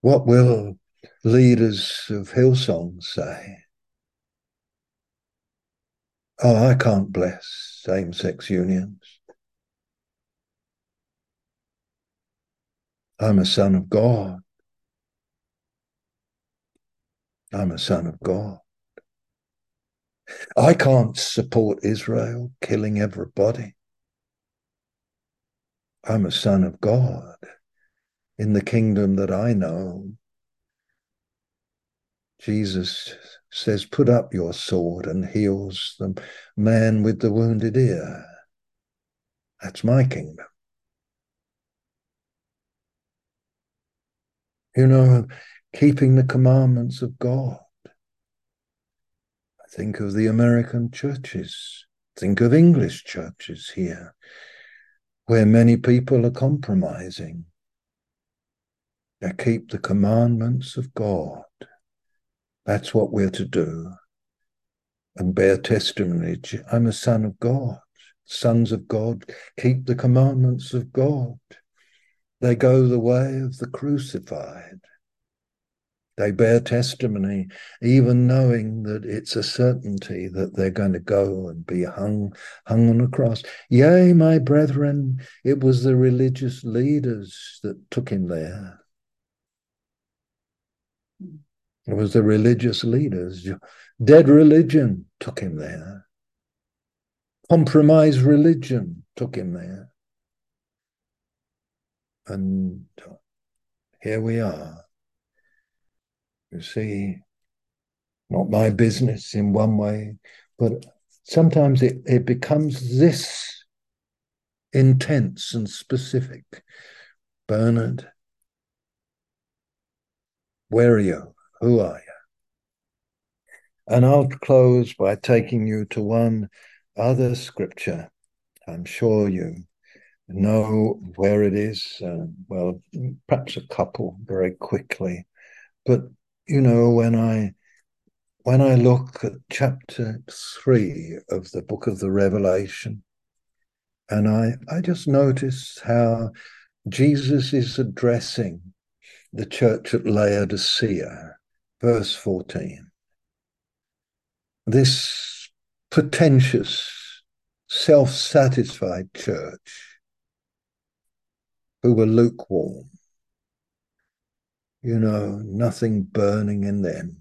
What will leaders of Hillsong say? Oh, I can't bless same sex unions. I'm a son of God. I'm a son of God. I can't support Israel killing everybody. I'm a son of God. In the kingdom that I know, Jesus says, Put up your sword and heals the man with the wounded ear. That's my kingdom. You know, keeping the commandments of God. I think of the American churches, think of English churches here, where many people are compromising. They keep the commandments of God. That's what we're to do. And bear testimony. I'm a son of God. Sons of God keep the commandments of God. They go the way of the crucified. They bear testimony, even knowing that it's a certainty that they're going to go and be hung, hung on a cross. Yea, my brethren, it was the religious leaders that took him there. It was the religious leaders. Dead religion took him there. Compromised religion took him there. And here we are. You see, not my business in one way, but sometimes it, it becomes this intense and specific. Bernard, where are you? Who are you? And I'll close by taking you to one other scripture. I'm sure you know where it is. Uh, well, perhaps a couple very quickly, but you know when I when I look at chapter three of the book of the Revelation, and I I just notice how Jesus is addressing the church at Laodicea, verse 14. This pretentious, self satisfied church who were lukewarm. You know, nothing burning in them.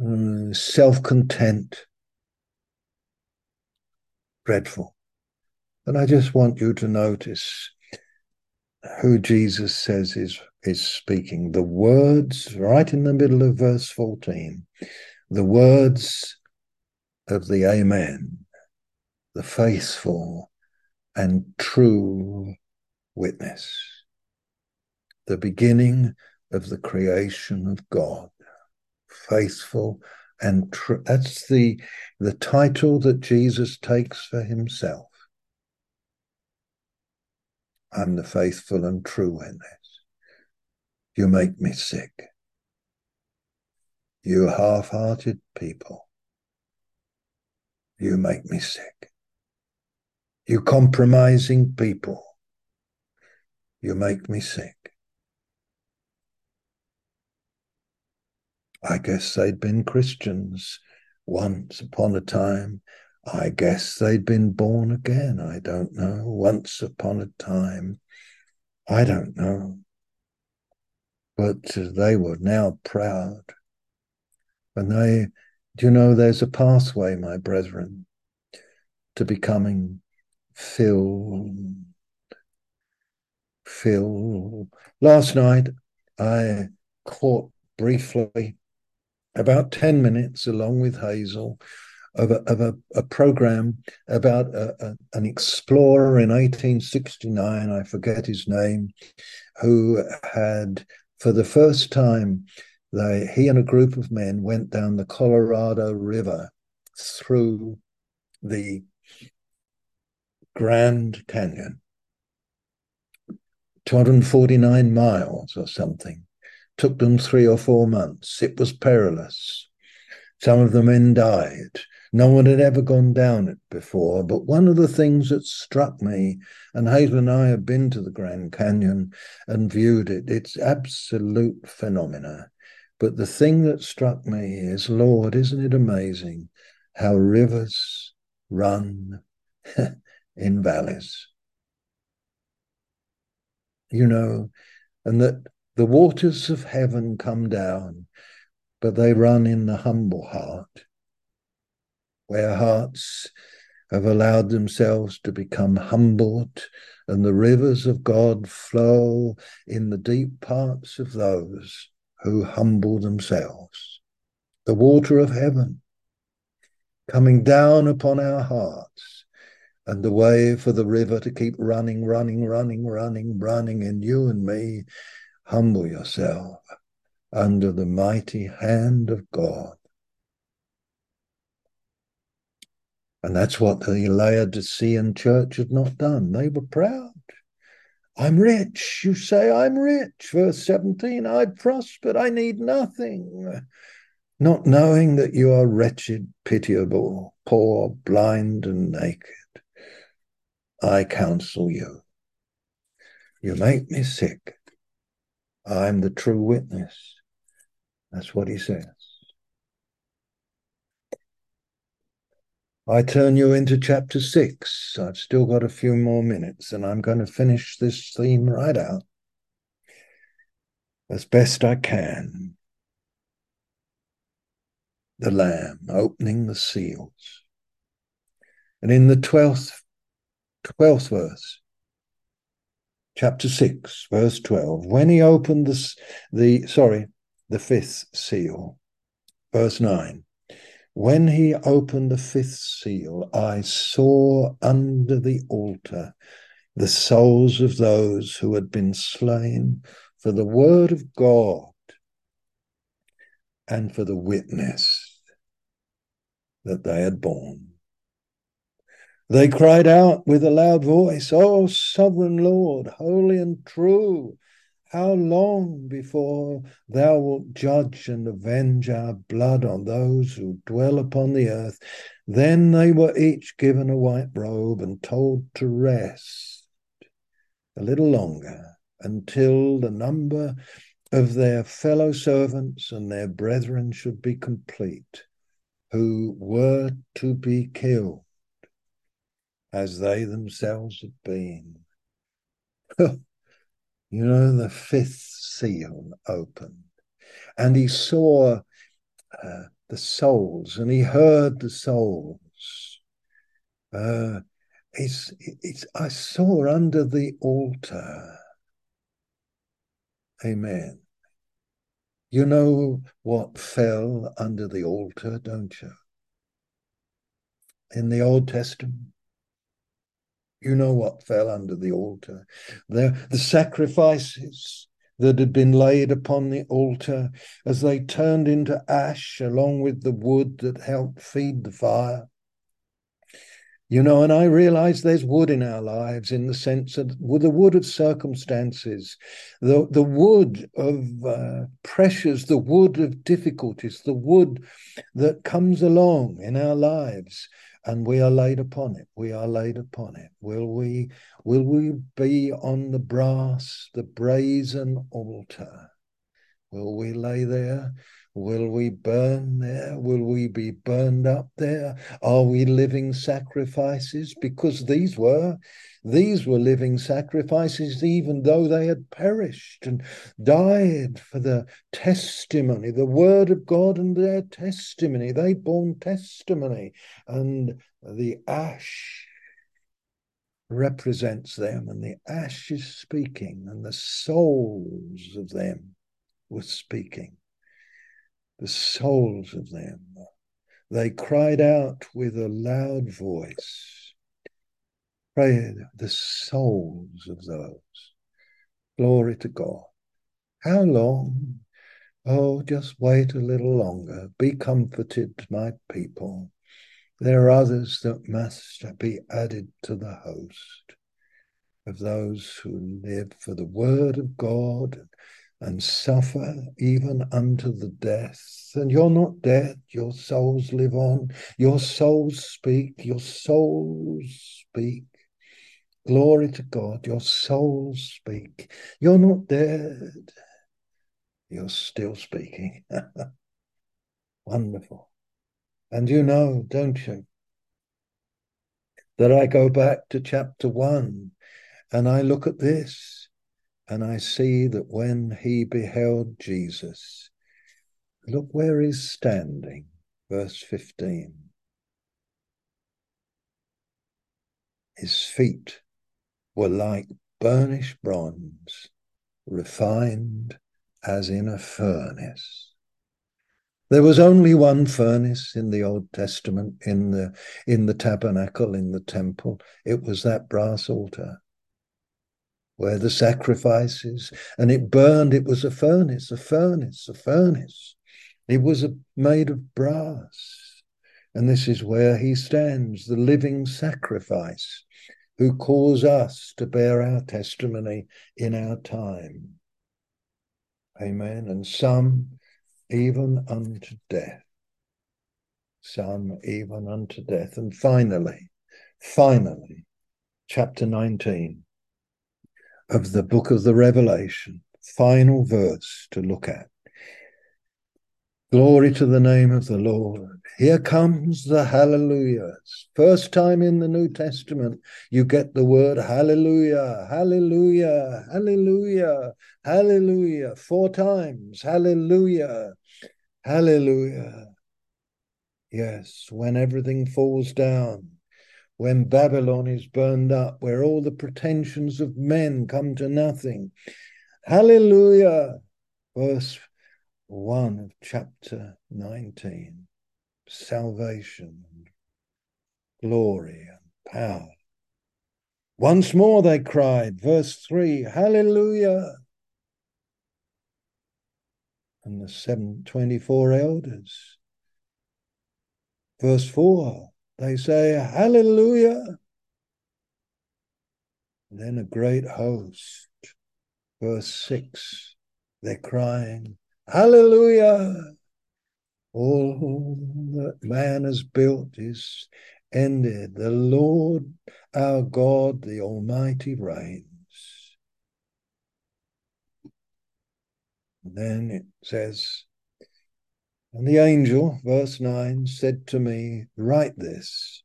Mm, Self content. Dreadful. And I just want you to notice who Jesus says is, is speaking. The words, right in the middle of verse 14, the words of the Amen, the faithful and true witness. The beginning of the creation of God, faithful and true. That's the, the title that Jesus takes for himself. I'm the faithful and true witness. You make me sick. You half hearted people. You make me sick. You compromising people. You make me sick. I guess they'd been Christians once upon a time. I guess they'd been born again. I don't know. Once upon a time. I don't know. But they were now proud. And they, do you know, there's a pathway, my brethren, to becoming filled. Filled. Last night, I caught briefly about 10 minutes along with Hazel of a, of a, a program about a, a, an explorer in 1869, I forget his name, who had, for the first time, they, he and a group of men went down the Colorado River through the Grand Canyon, 249 miles or something took them three or four months. It was perilous. Some of the men died. No one had ever gone down it before. But one of the things that struck me, and Hazel and I have been to the Grand Canyon and viewed it, it's absolute phenomena. But the thing that struck me is, Lord, isn't it amazing how rivers run (laughs) in valleys? You know, and that the waters of heaven come down, but they run in the humble heart, where hearts have allowed themselves to become humbled, and the rivers of God flow in the deep parts of those who humble themselves. The water of heaven coming down upon our hearts, and the way for the river to keep running, running, running, running, running in you and me Humble yourself under the mighty hand of God. And that's what the Laodicean church had not done. They were proud. I'm rich. You say, I'm rich. Verse 17, I prospered. I need nothing. Not knowing that you are wretched, pitiable, poor, blind, and naked. I counsel you. You make me sick. I'm the true witness. That's what he says. I turn you into chapter six. I've still got a few more minutes and I'm going to finish this theme right out as best I can. The Lamb opening the seals. And in the 12th, 12th verse, chapter 6, verse 12. When he opened the, the sorry, the fifth seal, verse 9. When he opened the fifth seal, I saw under the altar the souls of those who had been slain for the word of God and for the witness that they had borne. They cried out with a loud voice, O sovereign Lord, holy and true, how long before thou wilt judge and avenge our blood on those who dwell upon the earth? Then they were each given a white robe and told to rest a little longer until the number of their fellow servants and their brethren should be complete, who were to be killed as they themselves had been. (laughs) you know, the fifth seal opened, and he saw uh, the souls, and he heard the souls. Uh, it's, it's, I saw under the altar. Amen. You know what fell under the altar, don't you? In the Old Testament, you know what fell under the altar. The, the sacrifices that had been laid upon the altar as they turned into ash along with the wood that helped feed the fire. You know, and I realize there's wood in our lives in the sense that the wood of circumstances, the, the wood of uh, pressures, the wood of difficulties, the wood that comes along in our lives and we are laid upon it. We are laid upon it. Will we will we be on the brass, the brazen altar? Will we lay there? Will we burn there? Will we be burned up there? Are we living sacrifices? Because these were, these were living sacrifices, even though they had perished and died for the testimony, the word of God and their testimony. They'd borne testimony, and the ash represents them, and the ash is speaking, and the souls of them were speaking the souls of them. They cried out with a loud voice. Pray the souls of those. Glory to God. How long? Oh, just wait a little longer. Be comforted, my people. There are others that must be added to the host of those who live for the word of God and suffer even unto the death. And you're not dead, your souls live on, your souls speak, your souls speak. Glory to God, your souls speak. You're not dead, you're still speaking. (laughs) Wonderful. And you know, don't you, that I go back to chapter one and I look at this and I see that when he beheld Jesus, look where he's standing, verse 15. His feet were like burnished bronze, refined as in a furnace. There was only one furnace in the Old Testament, in the in the tabernacle, in the temple. It was that brass altar where the sacrifices, and it burned. It was a furnace, a furnace, a furnace. It was a, made of brass. And this is where he stands, the living sacrifice, who calls us to bear our testimony in our time. Amen. And some even unto death. Some even unto death. And finally, finally, chapter 19 of the book of the Revelation, final verse to look at. Glory to the name of the Lord. Here comes the hallelujahs. First time in the New Testament, you get the word hallelujah, hallelujah, hallelujah, hallelujah. Four times, hallelujah, hallelujah. Yes, when everything falls down, when Babylon is burned up, where all the pretensions of men come to nothing. Hallelujah. Verse 1 of chapter 19 salvation, glory, and power. Once more they cried, verse 3 Hallelujah. And the 724 elders, verse 4 they say, Hallelujah. then a great host, verse 6, they're crying, Hallelujah. All that man has built is ended. The Lord our God, the Almighty, reigns. And then it says, and the angel, verse 9, said to me, Write this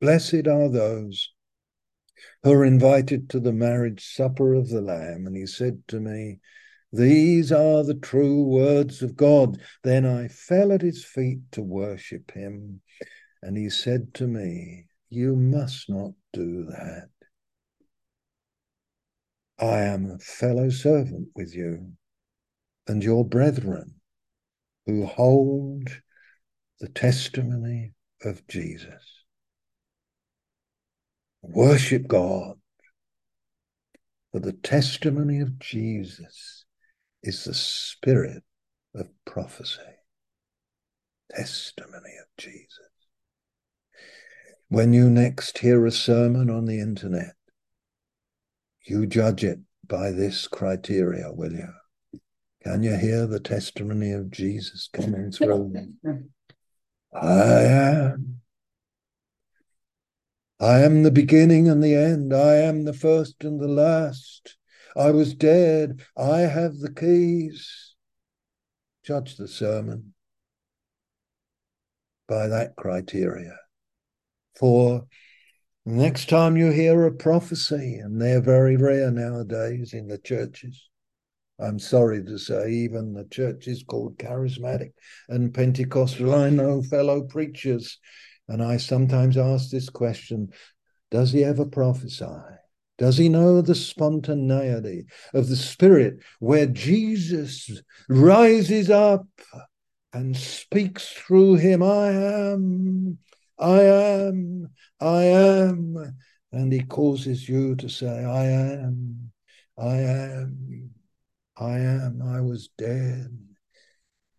Blessed are those who are invited to the marriage supper of the Lamb. And he said to me, These are the true words of God. Then I fell at his feet to worship him. And he said to me, You must not do that. I am a fellow servant with you and your brethren who hold the testimony of Jesus. Worship God. For the testimony of Jesus is the spirit of prophecy. Testimony of Jesus. When you next hear a sermon on the internet, you judge it by this criteria, will you? Can you hear the testimony of Jesus coming through? I am I am the beginning and the end. I am the first and the last. I was dead. I have the keys. Judge the sermon by that criteria. For next time you hear a prophecy, and they're very rare nowadays in the churches, I'm sorry to say, even the churches called charismatic and Pentecostal, I know fellow preachers, and I sometimes ask this question Does he ever prophesy? Does he know the spontaneity of the Spirit where Jesus rises up and speaks through him? I am, I am, I am. And he causes you to say, I am, I am. I am, I was dead.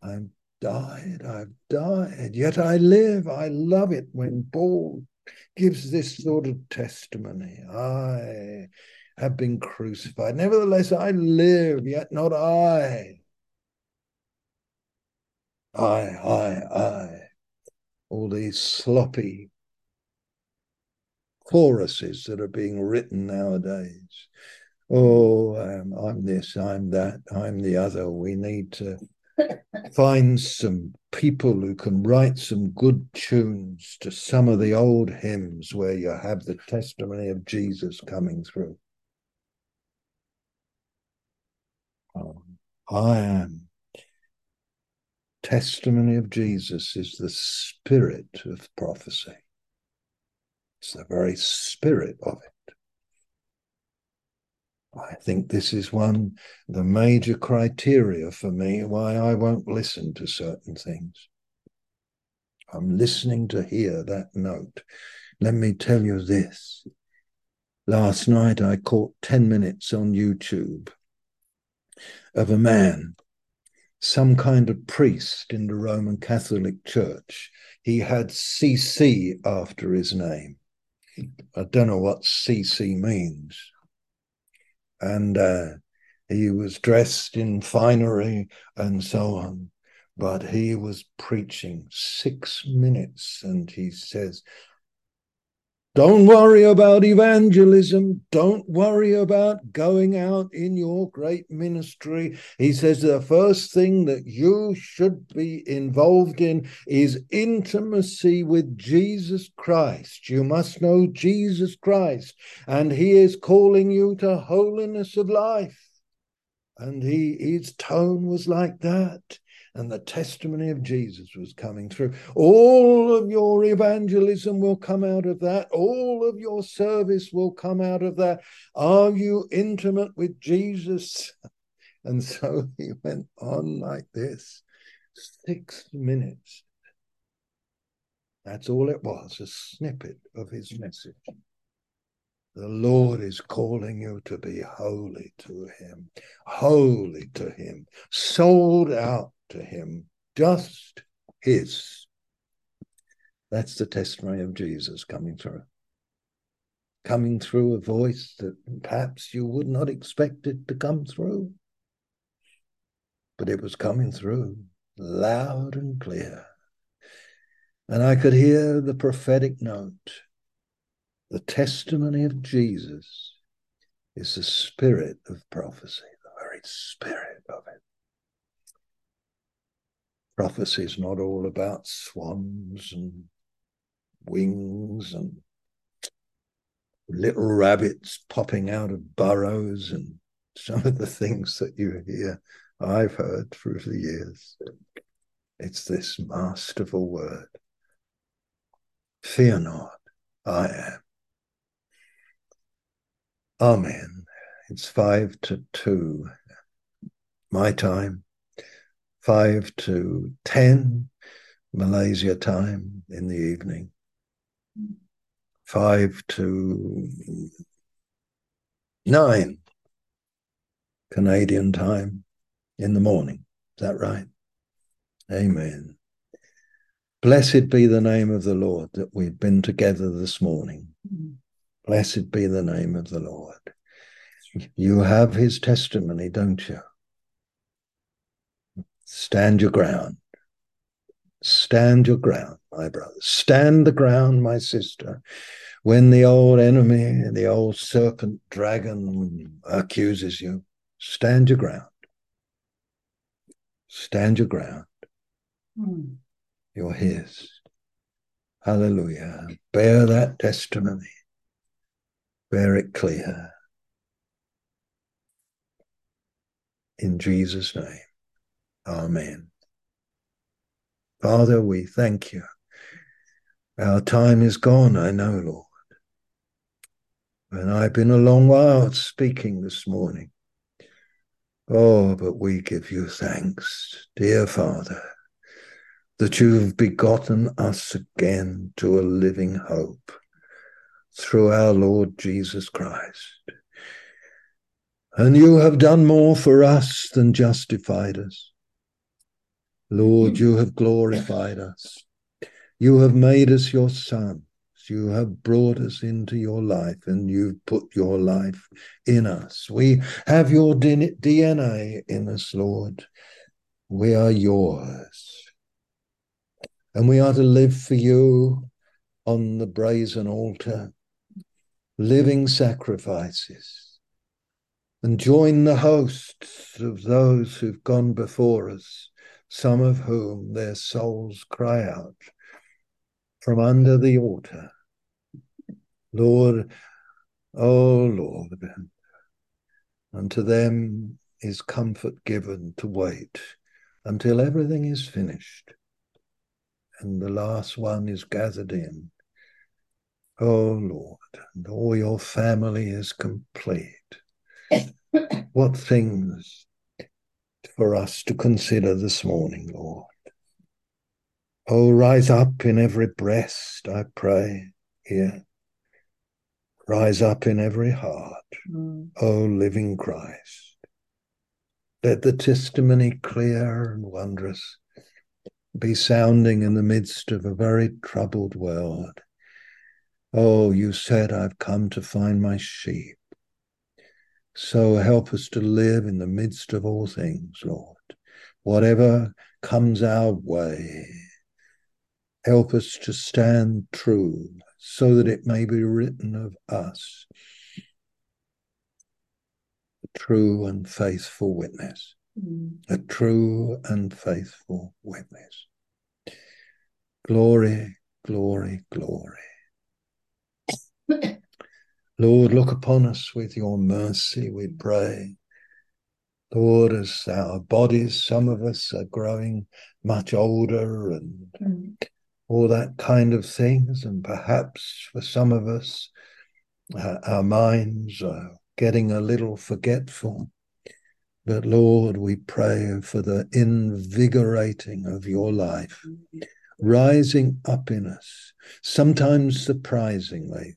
I'm died, I've died, yet I live. I love it when Paul gives this sort of testimony. I have been crucified. Nevertheless, I live, yet not I. I, I, I. All these sloppy choruses that are being written nowadays oh, um, I'm this, I'm that, I'm the other. We need to find some people who can write some good tunes to some of the old hymns where you have the testimony of Jesus coming through. Oh, I am. Testimony of Jesus is the spirit of prophecy. It's the very spirit of it. I think this is one the major criteria for me why I won't listen to certain things. I'm listening to hear that note. Let me tell you this. Last night I caught 10 minutes on YouTube of a man, some kind of priest in the Roman Catholic Church. He had CC after his name. I don't know what CC means and uh, he was dressed in finery and so on. But he was preaching six minutes, and he says, don't worry about evangelism. Don't worry about going out in your great ministry. He says the first thing that you should be involved in is intimacy with Jesus Christ. You must know Jesus Christ, and he is calling you to holiness of life. And he his tone was like that and the testimony of Jesus was coming through. All of your evangelism will come out of that. All of your service will come out of that. Are you intimate with Jesus? (laughs) And so he went on like this six minutes. That's all it was a snippet of his message. The Lord is calling you to be holy to Him, holy to Him, sold out to him, just his. That's the testimony of Jesus coming through. Coming through a voice that perhaps you would not expect it to come through. But it was coming through loud and clear. And I could hear the prophetic note. The testimony of Jesus is the spirit of prophecy, the very spirit of it prophecy is not all about swans and wings and little rabbits popping out of burrows and some of the things that you hear I've heard through the years. It's this masterful word. Fear not, I am. Amen. It's five to two. My time five to 10 Malaysia time in the evening, five to nine Canadian time in the morning. Is that right? Amen. Blessed be the name of the Lord that we've been together this morning. Blessed be the name of the Lord. You have his testimony, don't you? Stand your ground. Stand your ground, my brother. Stand the ground, my sister. when the old enemy, the old serpent dragon accuses you, stand your ground. Stand your ground. Mm. You're his. Hallelujah. Bear that testimony. Bear it clear. In Jesus' name. Amen. Father, we thank you. Our time is gone, I know, Lord. And I've been a long while speaking this morning. Oh, but we give you thanks, dear Father, that you have begotten us again to a living hope through our Lord Jesus Christ. And you have done more for us than justified us. Lord, you have glorified us. You have made us your sons. You have brought us into your life and you've put your life in us. We have your DNA in us, Lord. We are yours. And we are to live for you on the brazen altar, living sacrifices and join the hosts of those who've gone before us some of whom their souls cry out from under the altar, Lord, oh Lord, unto them is comfort given to wait until everything is finished and the last one is gathered in. Oh Lord, and all your family is complete. (coughs) what things for us to consider this morning, Lord. Oh, rise up in every breast, I pray, here. Rise up in every heart, mm. O living Christ. Let the testimony clear and wondrous be sounding in the midst of a very troubled world. Oh, you said, I've come to find my sheep. So help us to live in the midst of all things, Lord. Whatever comes our way, help us to stand true so that it may be written of us a true and faithful witness. Mm. A true and faithful witness. Glory, glory, glory. (coughs) Lord, look upon us with your mercy, we pray. Lord, as our bodies, some of us are growing much older and mm. all that kind of things, and perhaps for some of us, uh, our minds are getting a little forgetful. But Lord, we pray for the invigorating of your life, rising up in us, sometimes surprisingly,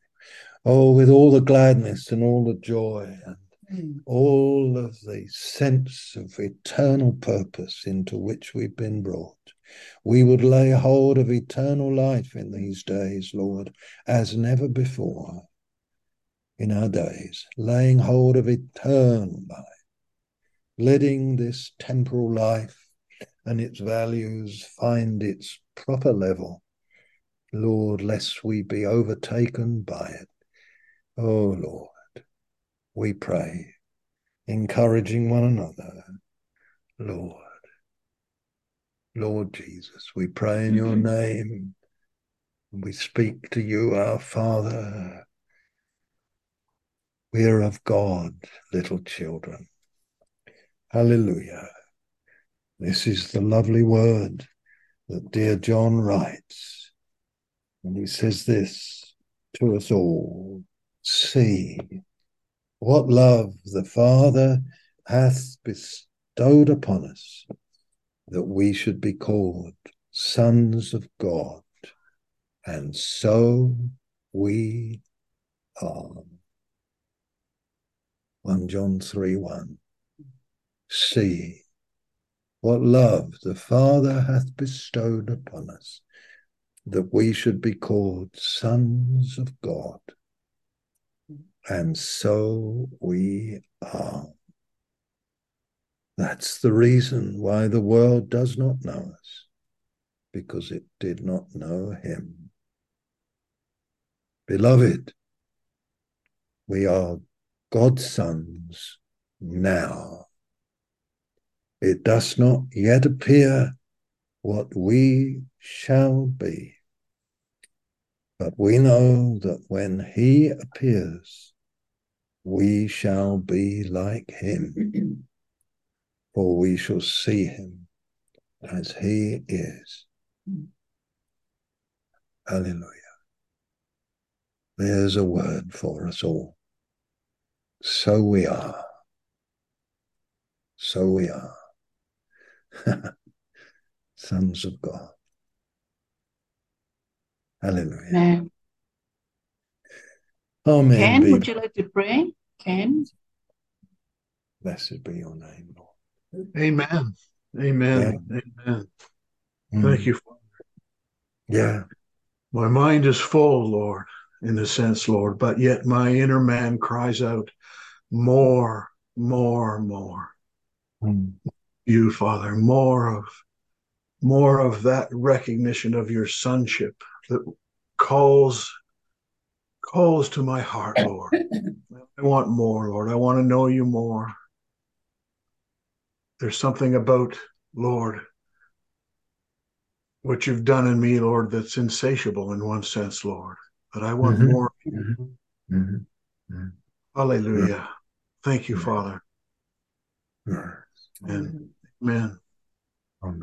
Oh, with all the gladness and all the joy and mm. all of the sense of eternal purpose into which we've been brought. We would lay hold of eternal life in these days, Lord, as never before in our days, laying hold of eternal life, letting this temporal life and its values find its proper level. Lord, lest we be overtaken by it. Oh Lord, we pray, encouraging one another. Lord, Lord Jesus, we pray in your mm-hmm. name. And we speak to you, our Father. We are of God, little children. Hallelujah. This is the lovely word that dear John writes. And he says this to us all see what love the Father hath bestowed upon us, that we should be called sons of God. And so we are. 1 John 3 1. See what love the Father hath bestowed upon us, that we should be called sons of God and so we are. That's the reason why the world does not know us, because it did not know him. Beloved, we are God's sons now. It does not yet appear what we shall be. But we know that when he appears, we shall be like him, for we shall see him as he is. Hallelujah. There's a word for us all. So we are. So we are. (laughs) Sons of God. Hallelujah. Amen. Amen. Ken, Be would you like to pray? Ken? blessed be your name, Lord. Amen. Amen. Amen. Mm. Thank you. Father. Yeah. My mind is full, Lord, in a sense, Lord, but yet my inner man cries out, more, more, more. Mm. You, Father, more of more of that recognition of your sonship that calls calls to my heart, (coughs) Lord. I want more, Lord. I want to know you more. There's something about, Lord, what you've done in me, Lord, that's insatiable in one sense, Lord. But I want Mhm. more. Mhm. Mhm. Hallelujah. Thank you. Father. And amen. Amen.